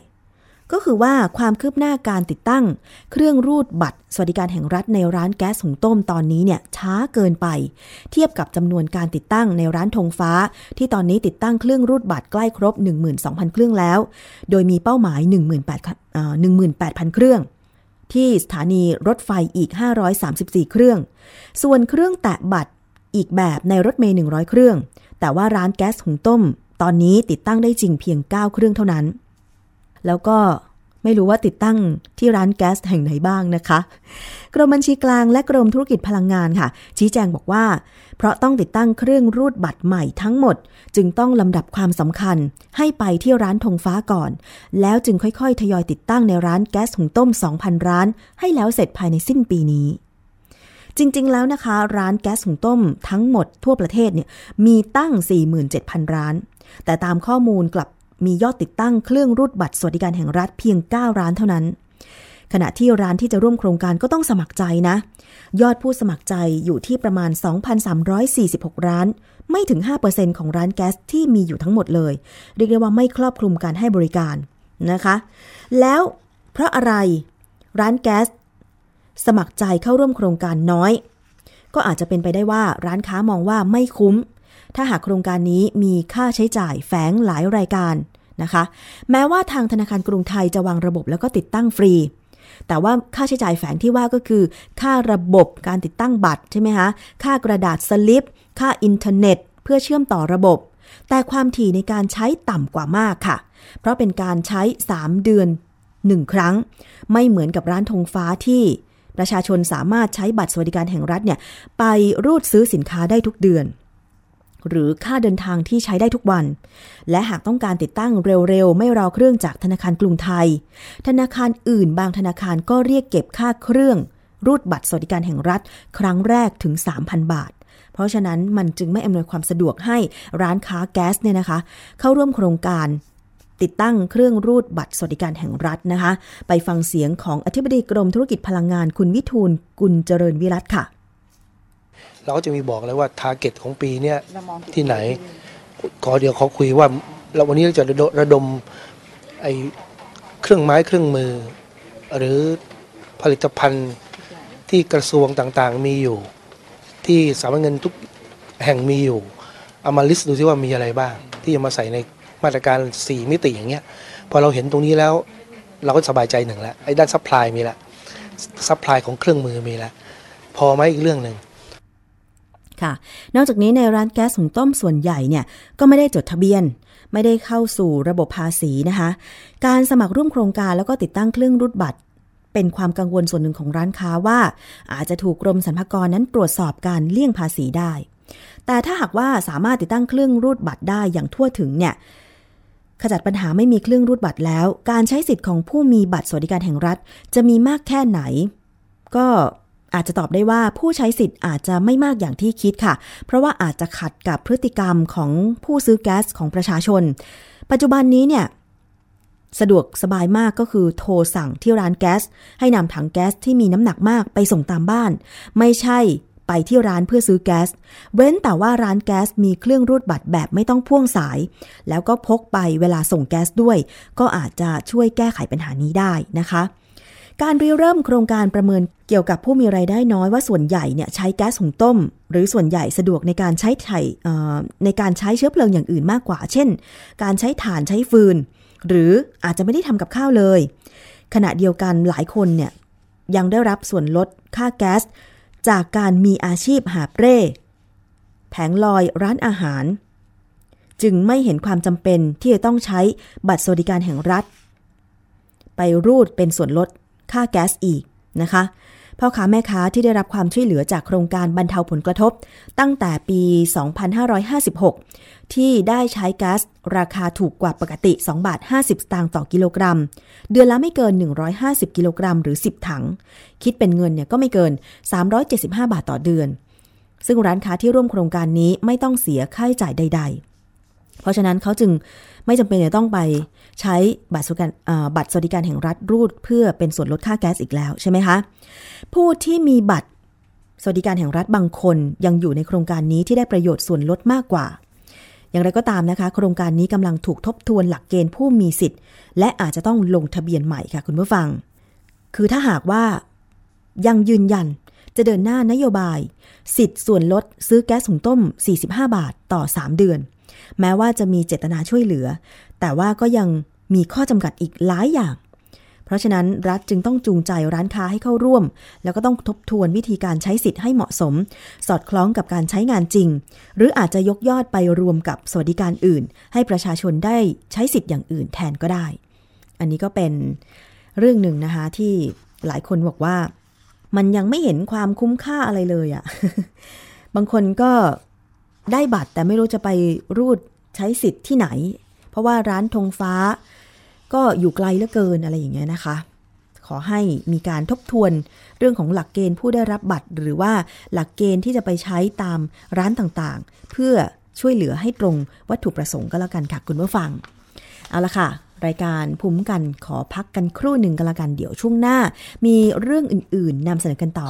ก็คือว่าความคืบหน้าการติดตั้ง เครื่องรูดบัตร สวัสดิการแห่งรัฐในร้านแก๊สหุงต้มตอนนี้เนี่ยช้าเกินไป เทียบกับจำนวนการติดตั้งในร้านธงฟ้า ที่ตอนนี้ติดตั้งเครื่องรูดบัตรใกล้ครบ 12,000 เครื่องแล้ว โดยมีเป้าหมาย 18,000เอ่อ18,000เครื่องที่สถานีรถไฟอีก 534 เครื่อง ส่วนเครื่องแตะบัตรอีกแบบในรถเมย์100 เครื่อง แต่ว่าร้านแก๊สหุงต้ม ตอนนี้ติดตั้งได้จริงเพียง 9 เครื่องเท่านั้น แล้วก็ไม่รู้ว่าติดตั้งที่ร้านแก๊สแห่งไหนบ้างนะคะ กรมบัญชีกลางและกรมธุรกิจพลังงานค่ะ ชี้แจงบอกว่า เพราะต้องติดตั้งเครื่องรูดบัตรใหม่ทั้งหมด จึงต้องลำดับความสำคัญ ให้ไปที่ร้านธงฟ้าก่อน แล้วจึงค่อยๆ ทยอยติดตั้งในร้านแก๊สหุงต้ม 2,000 ร้าน ให้แล้วเสร็จภายในสิ้นปีนี้ จริง ๆ แล้วนะคะ ร้านแก๊สหุงต้มทั้งหมดทั่วประเทศเนี่ยมีตั้ง 47,000 ร้าน แต่ตามข้อมูลกลับมียอดติดตั้งเครื่องรูดบัตรสวัสดิการแห่งรัฐเพียง 9 ร้านเท่านั้น ขณะที่ร้านที่จะร่วมโครงการก็ต้องสมัครใจนะ ยอดผู้สมัครใจอยู่ที่ประมาณ 2,346 ร้าน ไม่ถึง 5%ของร้านแก๊สที่มีอยู่ทั้งหมดเลย เรียกได้ว่าไม่ครอบคลุมการให้บริการนะคะ แล้วเพราะอะไรร้านแก๊ส สมัครใจเข้าร่วมโครงการน้อย ก็อาจจะเป็นไปได้ว่าร้านค้ามองว่าไม่คุ้ม ถ้าหากโครงการนี้มีค่าใช้จ่ายแฝงหลายรายการนะคะ แม้ว่าทางธนาคารกรุงไทยจะวางระบบแล้วก็ติดตั้งฟรี แต่ว่าค่าใช้จ่ายแฝงที่ว่าก็คือ ค่าระบบการติดตั้งบัตรใช่ไหมคะค่ากระดาษสลิป ค่าอินเทอร์เน็ต เพื่อเชื่อมต่อระบบ แต่ความถี่ในการใช้ต่ำกว่ามากค่ะ เพราะเป็นการใช้ 3 เดือน 1 ครั้ง ไม่เหมือนกับร้านธงฟ้าที่ ประชาชนสามารถใช้บัตรสวัสดิการแห่งรัฐเนี่ยไปรูดซื้อสินค้าได้ทุกเดือน หรือค่าเดินทางที่ใช้ได้ทุกวัน และหากต้องการติดตั้งเร็วๆ ไม่รอเครื่องจากธนาคารกรุงไทย ธนาคารอื่นบางธนาคารก็เรียกเก็บค่าเครื่อง รูดบัตรสวัสดิการแห่งรัฐ ครั้งแรกถึง 3,000 บาทเพราะฉะนั้นมันจึงไม่อำนวยความสะดวกให้ร้านค้าแก๊สเนี่ยนะคะ เข้าร่วมโครงการ ติดตั้งเครื่องรูดบัตรสวัสดิการแห่งรัฐนะคะ ไปฟังเสียงของอธิบดีกรมธุรกิจพลังงานคุณวิทูลกุลเจริญวิรัตค่ะ เราก็จะมีบอกเลยว่าทาร์เก็ตของปีเนี้ยที่ไหน ขอเดี๋ยวขอคุยว่าเราวันนี้เราจะระดมไอเครื่องไม้เครื่องมือ หรือผลิตภัณฑ์ที่กระทรวงต่างๆ มีอยู่ ที่สำนักงานทุกแห่งมีอยู่เอามา list ดูซิว่ามีอะไรบ้าง ที่จะมาใส่ใน มาตรการ 4 มิติอย่างเงี้ยพอเราเห็นตรงนี้แล้วเราก็สบายใจหนึ่งแล้วไอ้ด้าน supply มีแล้ว supply ของเครื่องมือมีแล้วพอไหมอีกเรื่องหนึ่งค่ะนอกจากนี้ในร้านแก๊สหุงต้มส่วนใหญ่เนี่ยก็ไม่ได้จดทะเบียน ไม่ได้เข้าสู่ระบบภาษีนะคะ การสมัครร่วมโครงการแล้วก็ติดตั้งเครื่องรูดบัตร เป็นความกังวลส่วนหนึ่งของร้านค้าว่า อาจจะถูกกรมสรรพากรนั้นตรวจสอบการเลี่ยงภาษีได้ แต่ถ้าหากว่าสามารถติดตั้งเครื่องรูดบัตรได้อย่างทั่วถึงเนี่ย ขจัดปัญหาไม่มีเครื่องรูดบัตรแล้ว การใช้สิทธิ์ของผู้มีบัตรสวัสดิการแห่งรัฐ จะมีมากแค่ไหน ก็อาจจะตอบได้ว่าผู้ใช้สิทธิ์อาจจะไม่มากอย่างที่คิดค่ะ เพราะว่าอาจจะขัดกับพฤติกรรมของผู้ซื้อแก๊สของประชาชน ปัจจุบันนี้เนี่ยสะดวกสบายมากก็คือโทรสั่งที่ร้านแก๊ส ให้นำถังแก๊สที่มีน้ำหนักมากไปส่งตามบ้าน ไม่ใช่ ไปที่ร้านเพื่อซื้อแก๊ส เว้นแต่ว่าร้านแก๊สมีเครื่องรูดบัตรแบบไม่ต้องพ่วงสาย แล้วก็พกไปเวลาส่งแก๊สด้วย ก็อาจจะช่วยแก้ไขปัญหานี้ได้นะคะ การริเริ่มโครงการประเมินเกี่ยวกับผู้มีไรายได้น้อยว่าส่วนใหญ่เนี่ยใช้แก๊สหุงต้ม หรือส่วนใหญ่สะดวกในการใช้ไถ่ในการใช้เชื้อเพลิงอย่างอื่นมากกว่า เช่น การใช้ถ่านใช้ฟืน หรืออาจจะไม่ได้ทำกับข้าวเลย ขณะเดียวกันหลายคนเนี่ยยังได้รับส่วนลดค่าแก๊ส จากการมีอาชีพหาบเร่แผงลอยร้านอาหาร จึงไม่เห็นความจำเป็นที่จะต้องใช้บัตรสวัสดิการแห่งรัฐ ไปรูดเป็นส่วนลดค่าแก๊สอีกนะคะ พ่อค้าแม่ค้าที่ได้รับความช่วยเหลือจากโครงการบรรเทาผลกระทบ ตั้งแต่ปี 2556 ที่ได้ใช้แก๊สราคาถูกกว่าปกติ 2 บาท 50 สตางค์ต่อกิโลกรัม เดือนละไม่เกิน 150 กิโลกรัมหรือ 10 ถัง คิดเป็นเงินเนี่ยก็ไม่เกิน 375 บาทต่อเดือน ซึ่งร้านค้าที่ร่วมโครงการนี้ไม่ต้องเสียค่าใช้จ่ายใด ๆ เพราะฉะนั้นเขาจึงไม่จำเป็นจะต้องไปใช้บัตรสวัสดิการบัตรสวัสดิการแห่งรัฐรูด เพื่อเป็นส่วนลดค่าแก๊สอีกแล้วใช่ไหมคะ ผู้ที่มีบัตรสวัสดิการแห่งรัฐบางคนยังอยู่ในโครงการนี้ที่ได้ประโยชน์ส่วนลดมากกว่า อย่างไรก็ตามนะคะ โครงการนี้กำลังถูกทบทวนหลักเกณฑ์ผู้มีสิทธิ์ และอาจจะต้องลงทะเบียนใหม่ค่ะคุณผู้ฟัง คือถ้าหากว่ายังยืนยันจะเดินหน้านโยบาย สิทธิ์ส่วนลดซื้อแก๊สหุงต้ม 45 บาทต่อ 3 เดือน แม้ว่าจะมีเจตนาช่วยเหลือ แต่ว่าก็ยังมีข้อจำกัดอีกหลายอย่าง เพราะฉะนั้นรัฐจึงต้องจูงใจร้านค้าให้เข้าร่วม แล้วก็ต้องทบทวนวิธีการใช้สิทธิ์ให้เหมาะสม สอดคล้องกับการใช้งานจริง หรืออาจจะยกยอดไปรวมกับสวัสดิการอื่น ให้ประชาชนได้ใช้สิทธิ์อย่างอื่นแทนก็ได้ อันนี้ก็เป็นเรื่องหนึ่งนะคะที่หลายคนบอกว่า มันยังไม่เห็นความคุ้มค่าอะไรเลยอะ่ะ บางคนก็ ได้บัตรแต่ไม่รู้จะไปรูดใช้สิทธิ์ที่ไหน เพราะว่าร้านธงฟ้า ก็อยู่ไกลเหลือเกินอะไรอย่างเงี้ยนะคะ ขอให้มีการทบทวนเรื่องของหลักเกณฑ์ผู้ได้รับบัตร หรือว่าหลักเกณฑ์ที่จะไปใช้ตามร้านต่างๆ เพื่อช่วยเหลือให้ตรงวัตถุประสงค์ก็แล้วกันค่ะคุณผู้ฟัง เอาละค่ะ รายการภูมิกันขอพักกันครู่หนึ่งกันละกันเดี๋ยวช่วงหน้า มีเรื่องอื่นๆนำเสนอกันต่อ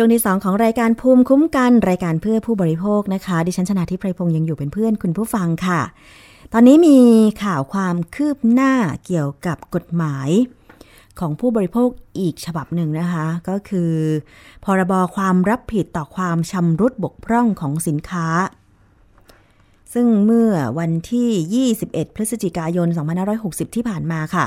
ช่วงที่สองของรายการภูมิคุ้มกันรายการเพื่อผู้บริโภคนะคะ ดิฉันชนะทิพไพรพงศ์ยังอยู่เป็นเพื่อนคุณผู้ฟังค่ะ ตอนนี้มีข่าวความคืบหน้าเกี่ยวกับกฎหมายของผู้บริโภคอีกฉบับหนึ่งนะคะ ก็คือ พรบความรับผิดต่อความชำรุดบกพร่องของสินค้า ซึ่งเมื่อวันที่ 21 พฤศจิกายน 2560 ที่ผ่านมาค่ะ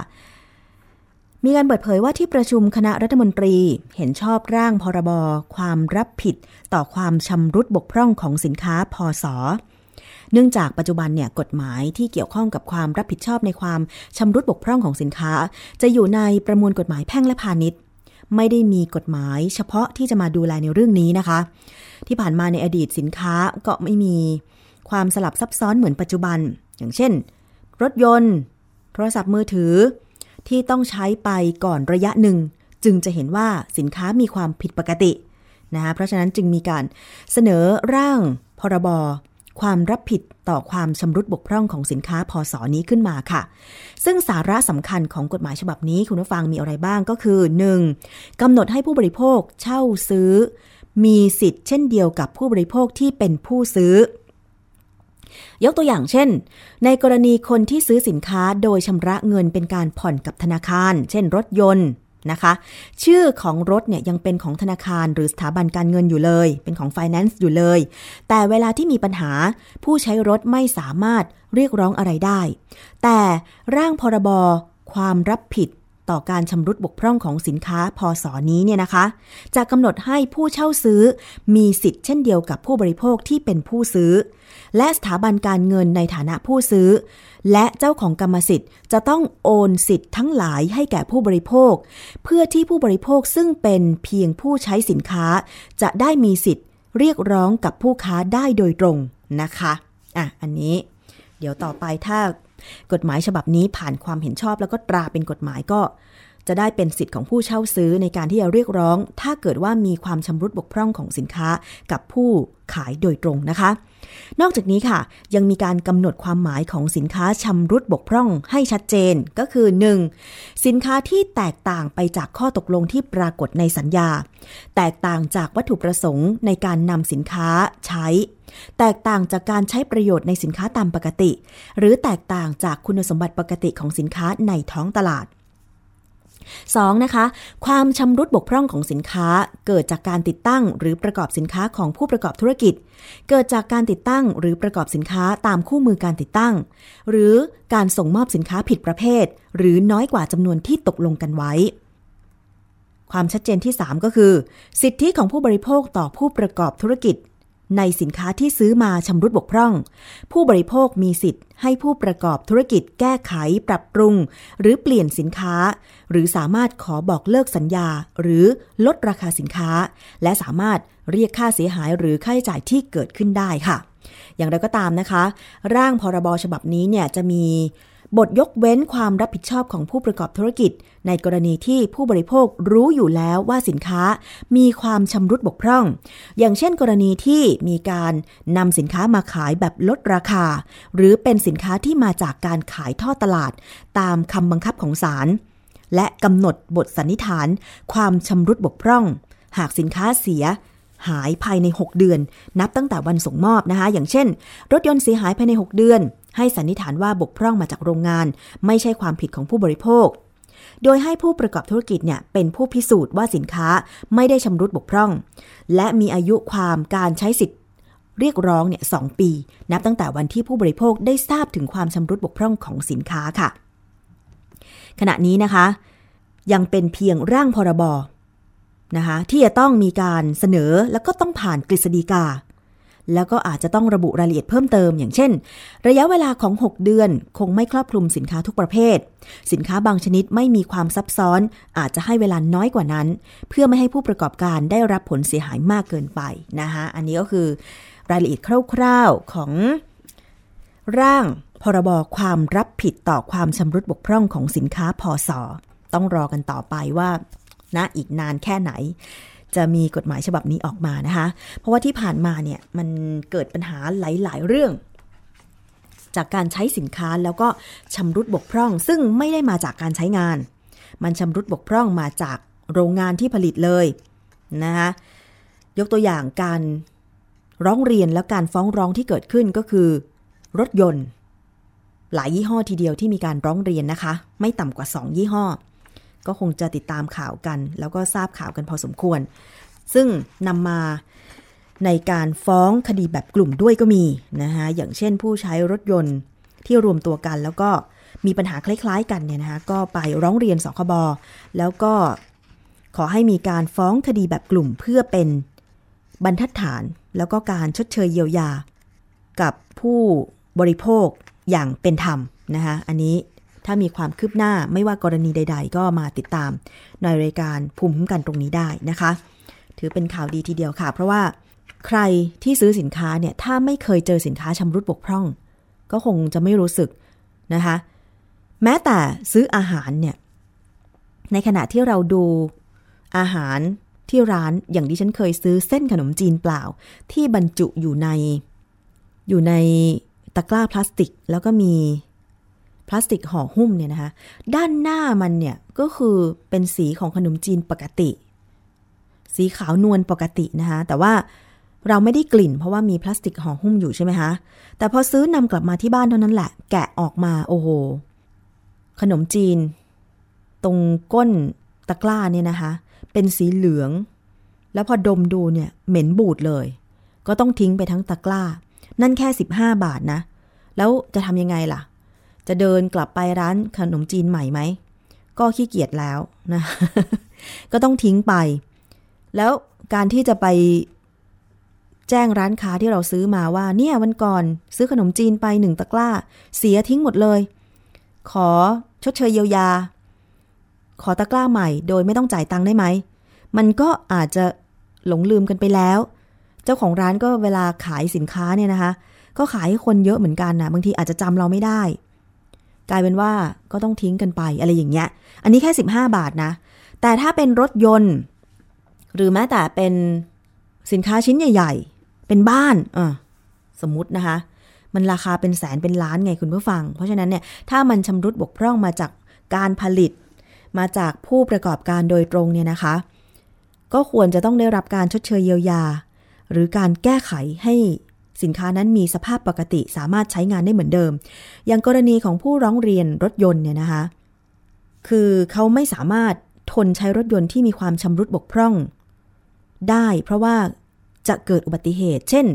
มีการเปิดเผยว่าที่ประชุมคณะรัฐมนตรีเห็นชอบร่างพรบความรับผิดต่อความชำรุดบกพร่องของสินค้าพศเนื่องจากปัจจุบันเนี่ยกฎหมายที่เกี่ยวข้องกับความรับผิดชอบในความชำรุดบกพร่องของสินค้า จะอยู่ในประมวลกฎหมายแพ่งและพาณิชย์ ไม่ได้มีกฎหมายเฉพาะที่จะมาดูแลในเรื่องนี้นะคะ ที่ผ่านมาในอดีตสินค้าก็ไม่มีความสลับซับซ้อนเหมือนปัจจุบัน อย่างเช่น รถยนต์ โทรศัพท์มือถือ ที่ต้องใช้ไปก่อนระยะหนึ่ง จึงจะเห็นว่าสินค้ามีความผิดปกตินะคะเพราะฉะนั้นจึงมีการเสนอร่างพรบความรับผิดต่อความชำรุดบกพร่องของสินค้าพศนี้ขึ้นมาค่ะ ซึ่งสาระสำคัญของกฎหมายฉบับนี้คุณผู้ฟังมีอะไรบ้างก็คือ 1. กำหนดให้ผู้บริโภคเช่าซื้อ มีสิทธิ์เช่นเดียวกับผู้บริโภคที่เป็นผู้ซื้อ ยกตัวอย่างเช่น ในกรณีคนที่ซื้อสินค้าโดยชำระเงินเป็นการผ่อนกับธนาคาร เช่น รถยนต์นะคะ ชื่อของรถเนี่ยยังเป็นของธนาคารหรือสถาบันการเงินอยู่เลย เป็นของ Finance อยู่เลย แต่เวลาที่มีปัญหาผู้ใช้รถไม่สามารถเรียกร้องอะไรได้ แต่ร่างพรบความรับผิด ต่อการชำรุดบกพร่องของสินค้าพศนี้เนี่ยนะคะ จะกำหนดให้ผู้เช่าซื้อมีสิทธิ์เช่นเดียวกับผู้บริโภคที่เป็นผู้ซื้อ และสถาบันการเงินในฐานะผู้ซื้อ และเจ้าของกรรมสิทธิ์ จะต้องโอนสิทธิ์ทั้งหลายให้แก่ผู้บริโภค เพื่อที่ผู้บริโภคซึ่งเป็นเพียงผู้ใช้สินค้า จะได้มีสิทธิ์เรียกร้องกับผู้ค้าได้โดยตรงนะคะอะอันนี้ เดี๋ยวต่อไปถ้า กฎหมายฉบับนี้ผ่านความเห็นชอบแล้วก็ตราเป็นกฎหมายก็ จะได้เป็นสิทธิ์ของผู้เช่าซื้อในการที่จะเรียกร้อง ถ้าเกิดว่ามีความชำรุดบกพร่องของสินค้ากับผู้ขายโดยตรงนะคะ นอกจากนี้ค่ะ ยังมีการกำหนดความหมายของสินค้าชำรุดบกพร่องให้ชัดเจนก็คือ 1. สินค้าที่แตกต่างไปจากข้อตกลงที่ปรากฏในสัญญา แตกต่างจากวัตถุประสงค์ในการนำสินค้าใช้ แตกต่างจากการใช้ประโยชน์ในสินค้าตามปกติ หรือแตกต่างจากคุณสมบัติปกติของสินค้าในท้องตลาด 2. นะคะ ความชำรุดบกพร่องของสินค้า เกิดจากการติดตั้งหรือประกอบสินค้าของผู้ประกอบธุรกิจ เกิดจากการติดตั้งหรือประกอบสินค้าตามคู่มือการติดตั้ง หรือการส่งมอบสินค้าผิดประเภท หรือน้อยกว่าจำนวนที่ตกลงกันไว้ ความชัดเจนที่ 3 ก็คือ สิทธิของผู้บริโภคต่อผู้ประกอบธุรกิจ ในสินค้าที่ซื้อมาชำรุดบกพร่อง ผู้บริโภคมีสิทธิ์ให้ผู้ประกอบธุรกิจแก้ไขปรับปรุง หรือเปลี่ยนสินค้า หรือสามารถขอบอกเลิกสัญญา หรือลดราคาสินค้า และสามารถเรียกค่าเสียหายหรือค่าใช้จ่ายที่เกิดขึ้นได้ค่ะ อย่างไรก็ตามนะคะ ร่างพรบฉบับนี้เนี่ยจะมี บทยกเว้นความรับผิดชอบของผู้ประกอบธุรกิจ ในกรณีที่ผู้บริโภครู้อยู่แล้วว่าสินค้ามีความชำรุดบกพร่อง อย่างเช่น กรณีที่มีการนำสินค้ามาขายแบบลดราคา หรือเป็นสินค้าที่มาจากการขายทอดตลาด ตามคำบังคับของศาลและกำหนดบทสันนิษฐาน ความชำรุดบกพร่อง หากสินค้าเสียหายภายใน 6 เดือน นับตั้งแต่วันส่งมอบนะคะ อย่างเช่น รถยนต์เสียหายภายใน 6 เดือน ให้สันนิษฐานว่าบกพร่องมาจากโรงงาน ไม่ใช่ความผิดของผู้บริโภค โดยให้ผู้ประกอบธุรกิจเนี่ยเป็นผู้พิสูจน์ว่าสินค้าไม่ได้ชำรุดบกพร่อง และมีอายุความการใช้สิทธิ์เรียกร้องเนี่ยสปี นับตั้งแต่วันที่ผู้บริโภคได้ทราบถึงความชำรุดบกพร่องของสินค้าค่ะ ขณะนี้นะคะ ยังเป็นเพียงร่างพรบนะคะที่จะต้องมีการเสนอแล้วก็ต้องผ่านกฤษฎีกา แล้วก็อาจจะต้องระบุรายละเอียดเพิ่มเติม อย่างเช่น ระยะเวลาของ 6 เดือนคงไม่ครอบคลุมสินค้าทุกประเภท สินค้าบางชนิดไม่มีความซับซ้อน อาจจะให้เวลาน้อยกว่านั้น เพื่อไม่ให้ผู้ประกอบการได้รับผลเสียหายมากเกินไปนะคะอันนี้ก็คือ รายละเอียดคร่าวๆของ ร่างพรบความรับผิดต่อความชำรุดบกพร่องของสินค้าพอสอต้องรอกันต่อไปว่านะอีกนานแค่ไหน จะมีกฎหมายฉบับนี้ออกมานะคะ เพราะว่าที่ผ่านมาเนี่ยมันเกิดปัญหาหลาย ๆ เรื่อง จากการใช้สินค้าแล้วก็ชำรุดบกพร่อง ซึ่งไม่ได้มาจากการใช้งาน มันชำรุดบกพร่องมาจากโรงงานที่ผลิตเลยนะคะยกตัวอย่างการร้องเรียนและการฟ้องร้องที่เกิดขึ้นก็คือ รถยนต์ หลายยี่ห้อทีเดียวที่มีการร้องเรียนนะคะ ไม่ต่ำกว่า 2 ยี่ห้อ ก็คงจะติดตามข่าวกัน แล้วก็ทราบข่าวกันพอสมควร ซึ่งนำมาในการฟ้องคดีแบบกลุ่มด้วยก็มีนะคะอย่างเช่นผู้ใช้รถยนต์ที่รวมตัวกัน แล้วก็มีปัญหาคล้ายๆ กันเนี่ยนะคะก็ไปร้องเรียนสคบแล้วก็ขอให้มีการฟ้องคดีแบบกลุ่มเพื่อเป็นบรรทัดฐาน แล้วก็การชดเชยเยียวยา กับผู้บริโภคอย่างเป็นธรรมนะคะอันนี้ ถ้ามีความคืบหน้าไม่ว่ากรณีใด ๆ ก็มาติดตามในรายการภูมิคุ้มกันตรงนี้ได้นะคะ ถือเป็นข่าวดีทีเดียวค่ะ เพราะว่าใครที่ซื้อสินค้าเนี่ยถ้าไม่เคยเจอสินค้าชำรุดบกพร่อง ก็คงจะไม่รู้สึกนะคะ แม้แต่ซื้ออาหารเนี่ยในขณะที่เราดูอาหารที่ร้านอย่างที่ฉันเคยซื้อเส้นขนมจีนเปล่า ที่บรรจุอยู่ใน อยู่ในตะกร้าพลาสติก แล้วก็มี พลาสติกห่อหุ้มเนี่ยนะคะ ด้านหน้ามันเนี่ยก็คือเป็นสีของขนมจีนปกติ สีขาวนวลปกตินะคะ แต่ว่าเราไม่ได้กลิ่นเพราะว่ามีพลาสติกห่อหุ้มอยู่ใช่ไหมคะ แต่พอซื้อนำกลับมาที่บ้านเท่านั้นแหละ แกะออกมาโอ้โห ขนมจีน ตรงก้นตะกร้าเนี่ยนะคะ เป็นสีเหลือง แล้วพอดมดูเนี่ยเหม็นบูดเลย ก็ต้องทิ้งไปทั้งตะกร้า นั่นแค่ 15 บาทนะ แล้วจะทำยังไงล่ะ จะเดินกลับไปร้านขนมจีนใหม่ไหม ก็ขี้เกียจแล้วนะ ก็ต้องทิ้งไป แล้วการที่จะไปแจ้งร้านค้าที่เราซื้อมาว่า เนี่ยวันก่อนซื้อขนมจีนไปหนึ่งตะกร้า เสียทิ้งหมดเลย ขอชดเชยเยียวยา ขอตะกร้าใหม่ โดยไม่ต้องจ่ายตังค์ได้ไหม มันก็อาจจะหลงลืมกันไปแล้ว เจ้าของร้านก็เวลาขายสินค้าเนี่ยนะคะ ก็ขายให้คนเยอะเหมือนกันนะบางทีอาจจะจำเราไม่ได้ กลายเป็นว่าก็ต้องทิ้งกันไปอะไรอย่างเงี้ย อันนี้แค่ 15 บาทนะ แต่ถ้าเป็นรถยนต์ หรือแม้แต่เป็นสินค้าชิ้นใหญ่ ๆ เป็นบ้านอะสมมตินะคะ มันราคาเป็นแสนเป็นล้านไงคุณผู้ฟัง เพราะฉะนั้นเนี่ยถ้ามันชำรุดบกพร่องมาจากการผลิต มาจากผู้ประกอบการโดยตรงเนี่ยนะคะ ก็ควรจะต้องได้รับการชดเชยเยียวยา หรือการแก้ไขให้ สินค้านั้นมีสภาพปกติสามารถใช้งานได้เหมือนเดิม อย่างกรณีของผู้ร้องเรียนรถยนต์เนี่ยนะคะ คือเขาไม่สามารถทนใช้รถยนต์ที่มีความชำรุดบกพร่อง ได้เพราะว่าจะเกิดอุบัติเหตุ เช่น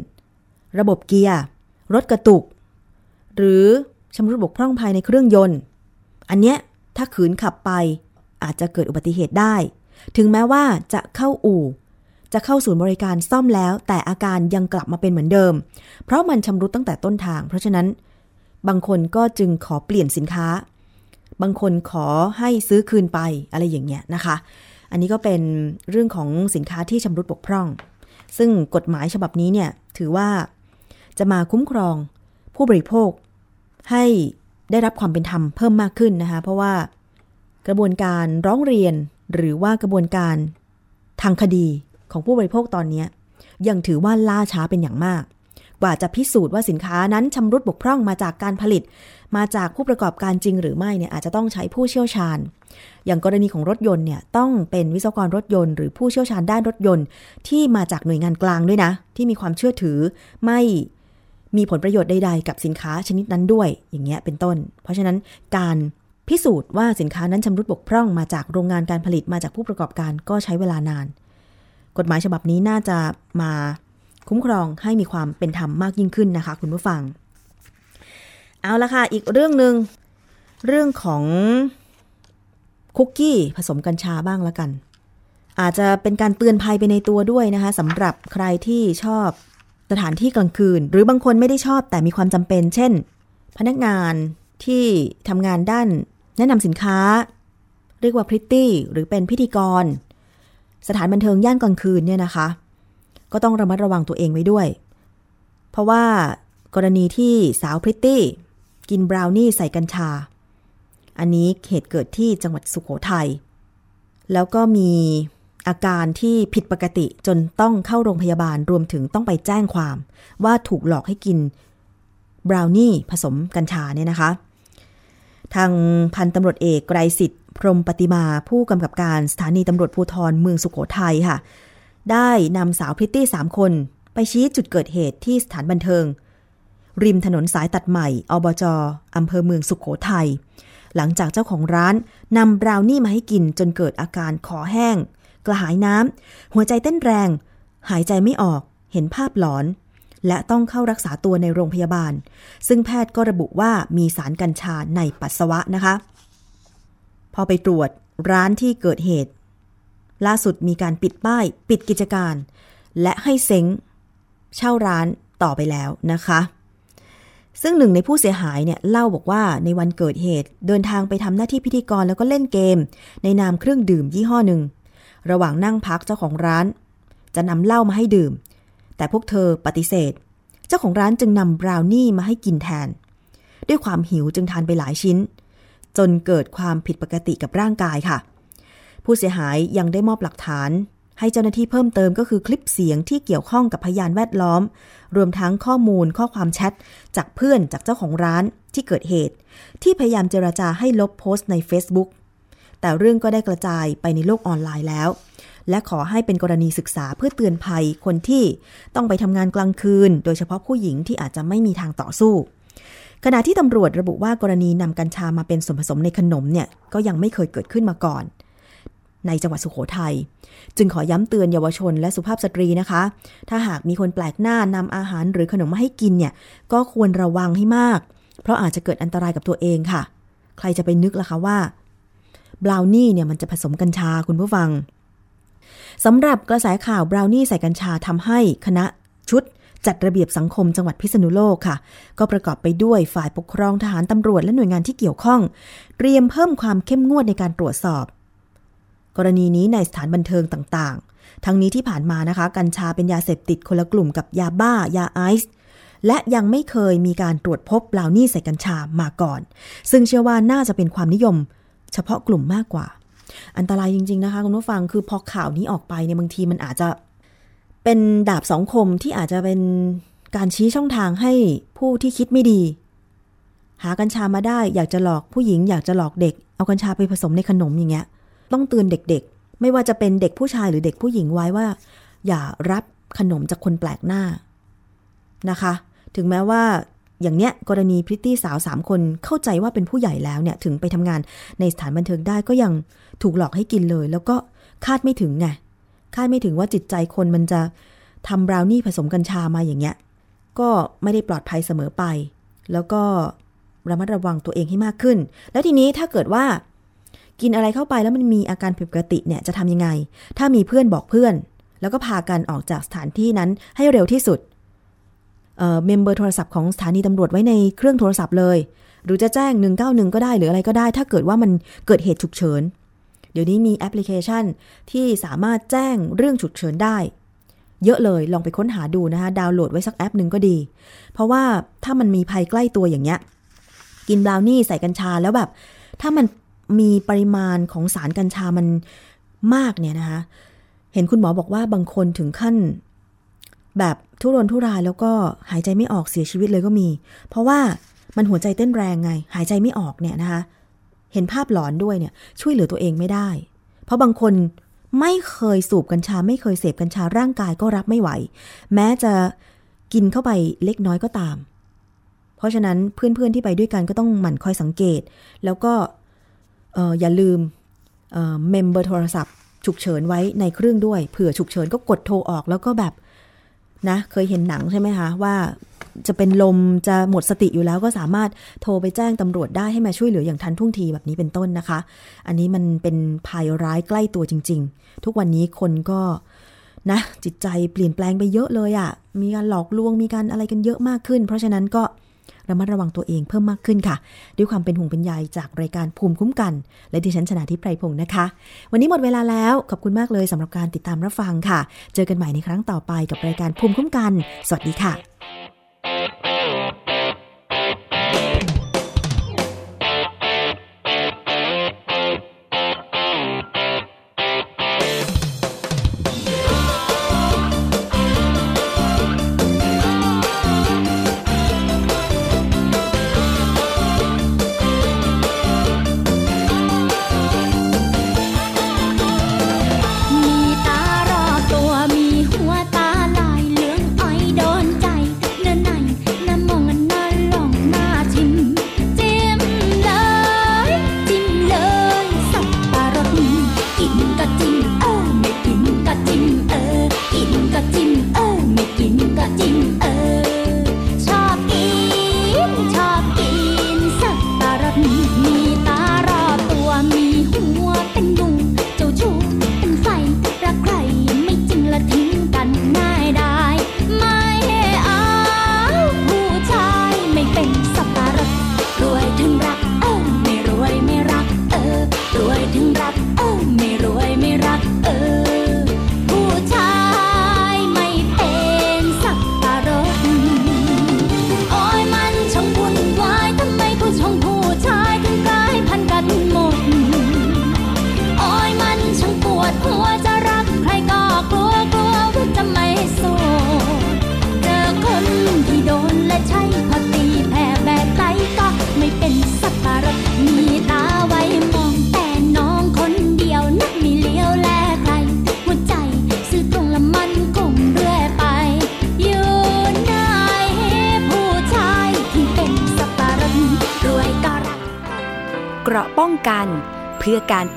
ระบบเกียร์ รถกระตุก หรือชำรุดบกพร่องภายในเครื่องยนต์ อันเนี้ยถ้าขืนขับไปอาจจะเกิดอุบัติเหตุได้ ถึงแม้ว่าจะเข้าอู่ จะเข้าศูนย์บริการซ่อมแล้ว แต่อาการยังกลับมาเป็นเหมือนเดิม เพราะมันชำรุดตั้งแต่ต้นทาง เพราะฉะนั้น บางคนก็จึงขอเปลี่ยนสินค้า บางคนขอให้ซื้อคืนไปอะไรอย่างเงี้ยนะคะ อันนี้ก็เป็นเรื่องของสินค้าที่ชำรุดบกพร่อง ซึ่งกฎหมายฉบับนี้เนี่ยถือว่าจะมาคุ้มครองผู้บริโภค ให้ได้รับความเป็นธรรมเพิ่มมากขึ้นนะคะ เพราะว่ากระบวนการร้องเรียนหรือว่ากระบวนการทางคดี ของผู้บริโภคตอนนี้ยังถือว่าล่าช้าเป็นอย่างมาก กว่าจะพิสูจน์ว่าสินค้านั้นชำรุดบกพร่องมาจากการผลิต มาจากผู้ประกอบการจริงหรือไม่เนี่ยอาจจะต้องใช้ผู้เชี่ยวชาญ อย่างกรณีของรถยนต์เนี่ยต้องเป็นวิศวกรรถยนต์หรือผู้เชี่ยวชาญด้านรถยนต์ ที่มาจากหน่วยงานกลางด้วยนะ ที่มีความเชื่อถือไม่มีผลประโยชน์ใดๆ กับสินค้าชนิดนั้นด้วย อย่างเงี้ยเป็นต้น เพราะฉะนั้นการพิสูจน์ว่าสินค้านั้นชำรุดบกพร่องมาจากโรงงานการผลิตมาจากผู้ประกอบการก็ใช้เวลานาน กฎหมายฉบับนี้น่าจะมาคุ้มครองให้มีความเป็นธรรมมากยิ่งขึ้นนะคะ คุณผู้ฟัง เอาละค่ะ อีกเรื่องหนึ่งเรื่องของคุกกี้ผสมกัญชาบ้างละกัน อาจจะเป็นการเตือนภัยไปในตัวด้วยนะคะสำหรับใครที่ชอบสถานที่กลางคืน หรือบางคนไม่ได้ชอบแต่มีความจำเป็น เช่น พนักงานที่ทำงานด้านแนะนำสินค้า เรียกว่าพริตตี้หรือเป็นพิธีกร สถานบันเทิงย่านกลางคืนเนี่ยนะคะ ก็ต้องระมัดระวังตัวเองไว้ด้วย เพราะว่ากรณีที่สาวพริตตี้ กินบราวนี่ใส่กัญชา อันนี้เหตุเกิดที่จังหวัดสุขโขทัยแล้วก็มีอาการที่ผิดปกติจนต้องเข้าโรงพยาบาลรวมถึงต้องไปแจ้งความ ว่าถูกหลอกให้กินบราวนี่ผสมกัญชาเนี่ยนะคะ ทางพันตำรวจเอกไกรสิทธิ์ พรมปฏิมาผู้กำกับการสถานีตำรวจภูธรเมืองสุขโขทัยค่ะ ได้นำสาวพริตตี้สามคน ไปชี้จุดเกิดเหตุที่สถานบันเทิง ริมถนนสายตัดใหม่อบจอำเภอเมืองสุขโขทัยหลังจากเจ้าของร้านนำบราวนี่มาให้กินจนเกิดอาการคอแห้ง กระหายน้ำหัวใจเต้นแรง หายใจไม่ออกเห็นภาพหลอน และต้องเข้ารักษาตัวในโรงพยาบาล ซึ่งแพทย์ก็ระบุว่ามีสารกัญชาในปัสสาวะนะคะ พอไปตรวจร้านที่เกิดเหตุ ล่าสุดมีการปิดป้าย ปิดกิจการ และให้เซ้งเช่าร้านต่อไปแล้วนะคะ ซึ่งหนึ่งในผู้เสียหายเนี่ยเล่าบอกว่าในวันเกิดเหตุ เดินทางไปทำหน้าที่พิธีกรแล้วก็เล่นเกม ในนามเครื่องดื่มยี่ห้อหนึ่ง ระหว่างนั่งพักเจ้าของร้าน จะนำเหล้ามาให้ดื่ม แต่พวกเธอปฏิเสธ เจ้าของร้านจึงนำบราวนี่มาให้กินแทน ด้วยความหิวจึงทานไปหลายชิ้น จนเกิดความผิดปกติกับร่างกายค่ะ ผู้เสียหายยังได้มอบหลักฐาน ให้เจ้าหน้าที่เพิ่มเติมก็คือคลิปเสียงที่เกี่ยวข้องกับพยานแวดล้อม รวมทั้งข้อมูลข้อความแชทจากเพื่อนจากเจ้าของร้านที่เกิดเหตุ ที่พยายามเจราจาให้ลบโพสต์ใน Facebook แต่เรื่องก็ได้กระจายไปในโลกออนไลน์แล้ว และขอให้เป็นกรณีศึกษาเพื่อเตือนภัยคนที่ต้องไปทำงานกลางคืน โดยเฉพาะผู้หญิงที่อาจจะไม่มีทางต่อสู้ ขณะที่ตำรวจระบุว่ากรณีนำกัญชามาเป็นส่วนผสมในขนมเนี่ยก็ยังไม่เคยเกิดขึ้นมาก่อน ในจังหวัดสุขโขทัยจึงขอย้ำเตือนเยาวชนและสุภาพสตรีนะคะ ถ้าหากมีคนแปลกหน้านำอาหารหรือขนมมาให้กินเนี่ยก็ควรระวังให้มาก เพราะอาจจะเกิดอันตรายกับตัวเองค่ะ ใครจะไปนึกล่ะคะว่าบราวนี่เนี่ยมันจะผสมกัญชาคุณผู้ฟังสำหรับกระแสข่าวบราวนี่ใส่กัญชาทำให้คณะชุด จัดระเบียบสังคมจังหวัดพิษณุโลกค่ะ ก็ประกอบไปด้วยฝ่ายปกครองทหารตำรวจและหน่วยงานที่เกี่ยวข้อง เตรียมเพิ่มความเข้มงวดในการตรวจสอบ กรณีนี้ในสถานบันเทิงต่างๆ ทั้งนี้ที่ผ่านมานะคะ กัญชาเป็นยาเสพติดคนละกลุ่มกับยาบ้ายาไอซ์และยังไม่เคยมีการตรวจพบบรานี่ใส่กัญชามาก่อน ซึ่งเชื่อว่าน่าจะเป็นความนิยม เฉพาะกลุ่มมากกว่า อันตรายจริง ๆ นะคะคุณผู้ฟังคือพอข่าวนี้ออกไปเนี่ยบางทีมันอาจจะ เป็นดาบสองคมที่อาจจะเป็นการชี้ช่องทางให้ผู้ที่คิดไม่ดี หากัญชามาได้อยากจะหลอกผู้หญิงอยากจะหลอกเด็ก เอากัญชาไปผสมในขนมอย่างเงี้ย ต้องเตือนเด็กๆ ไม่ว่าจะเป็นเด็กผู้ชายหรือเด็กผู้หญิงไว้ว่า อย่ารับขนมจากคนแปลกหน้านะคะ ถึงแม้ว่าอย่างเนี้ยกรณีพริตตี้สาวสามคนเข้าใจว่าเป็นผู้ใหญ่แล้วเนี่ยถึงไปทำงานในสถานบันเทิงได้ก็ยังถูกหลอกให้กินเลย แล้วก็คาดไม่ถึงไง คาดไม่ถึงว่าจิตใจคนมันจะทำบราวนี่ผสมกัญชามาอย่างเงี้ย ก็ไม่ได้ปลอดภัยเสมอไป แล้วก็ระมัดระวังตัวเองให้มากขึ้น แล้วทีนี้ถ้าเกิดว่า กินอะไรเข้าไปแล้วมันมีอาการผิดปกติเนี่ยจะทำยังไง ถ้ามีเพื่อนบอกเพื่อน แล้วก็พากันออกจากสถานที่นั้นให้เร็วที่สุดเอ่อเมมเบอร์โทรศัพท์ของสถานีตำรวจไว้ในเครื่องโทรศัพท์เลย หรือจะแจ้ง 191 ก็ได้หรืออะไรก็ได้ ถ้าเกิดว่ามันเกิดเหตุฉุกเฉิน ดี๋ยวนี้มีแอปพลิเคชันที่สามารถแจ้งเรื่องฉุกเฉินได้ เยอะเลยลองไปค้นหาดูนะคะดาวน์โหลดไว้สักแอปหนึ่งก็ดี เพราะว่าถ้ามันมีภัยใกล้ตัวอย่างเงี้ยกินบราวนี่ใส่กัญชาแล้วแบบ ถ้ามันมีปริมาณของสารกัญชามันมากเนี่ยนะคะ เห็นคุณหมอบอกว่าบางคนถึงขั้น แบบทุรนทุรายแล้วก็หายใจไม่ออกเสียชีวิตเลยก็มี เพราะว่ามันหัวใจเต้นแรงไง หายใจไม่ออกเนี่ยนะคะ เห็นภาพหลอนด้วยเนี่ยช่วยเหลือตัวเองไม่ได้ เพราะบางคนไม่เคยสูบกัญชา ไม่เคยเสพกัญชาร่างกายก็รับไม่ไหว แม้จะกินเข้าไปเล็กน้อยก็ตาม เพราะฉะนั้นเพื่อนๆที่ไปด้วยกันก็ต้องหมั่นคอยสังเกต แล้วก็อย่าลืมเมมเบอร์โทรศัพท์ ฉุกเฉินไว้ในเครื่องด้วยเผื่อฉุกเฉินก็กดโทรออกแล้วก็แบบนะเคยเห็นหนังใช่ไหมคะว่า จะเป็นลมจะหมดสติอยู่แล้วก็สามารถโทรไปแจ้งตำรวจได้ให้มาช่วยเหลืออย่างทันท่วงทีแบบนี้เป็นต้นนะคะ อันนี้มันเป็นภัยร้ายใกล้ตัวจริง ๆ ทุกวันนี้คนก็นะจิตใจเปลี่ยนแปลงไปเยอะเลยอะ่ะ มีการหลอกลวงมีการอะไรกันเยอะมากขึ้น เพราะฉะนั้นก็ระมัดระวังตัวเองเพิ่มมากขึ้นค่ะ ด้วยความเป็นห่วงเป็นใยจากรายการภูมิคุ้มกัน และดิฉันชนะทิพไพรพงศ์นะคะ วันนี้หมดเวลาแล้ว ขอบคุณมากเลยสำหรับการติดตามรับฟังค่ะ เจอกันใหม่ในครั้งต่อไปกับรายการภูมิคุ้มกัน สวัสดีค่ะ Thank you.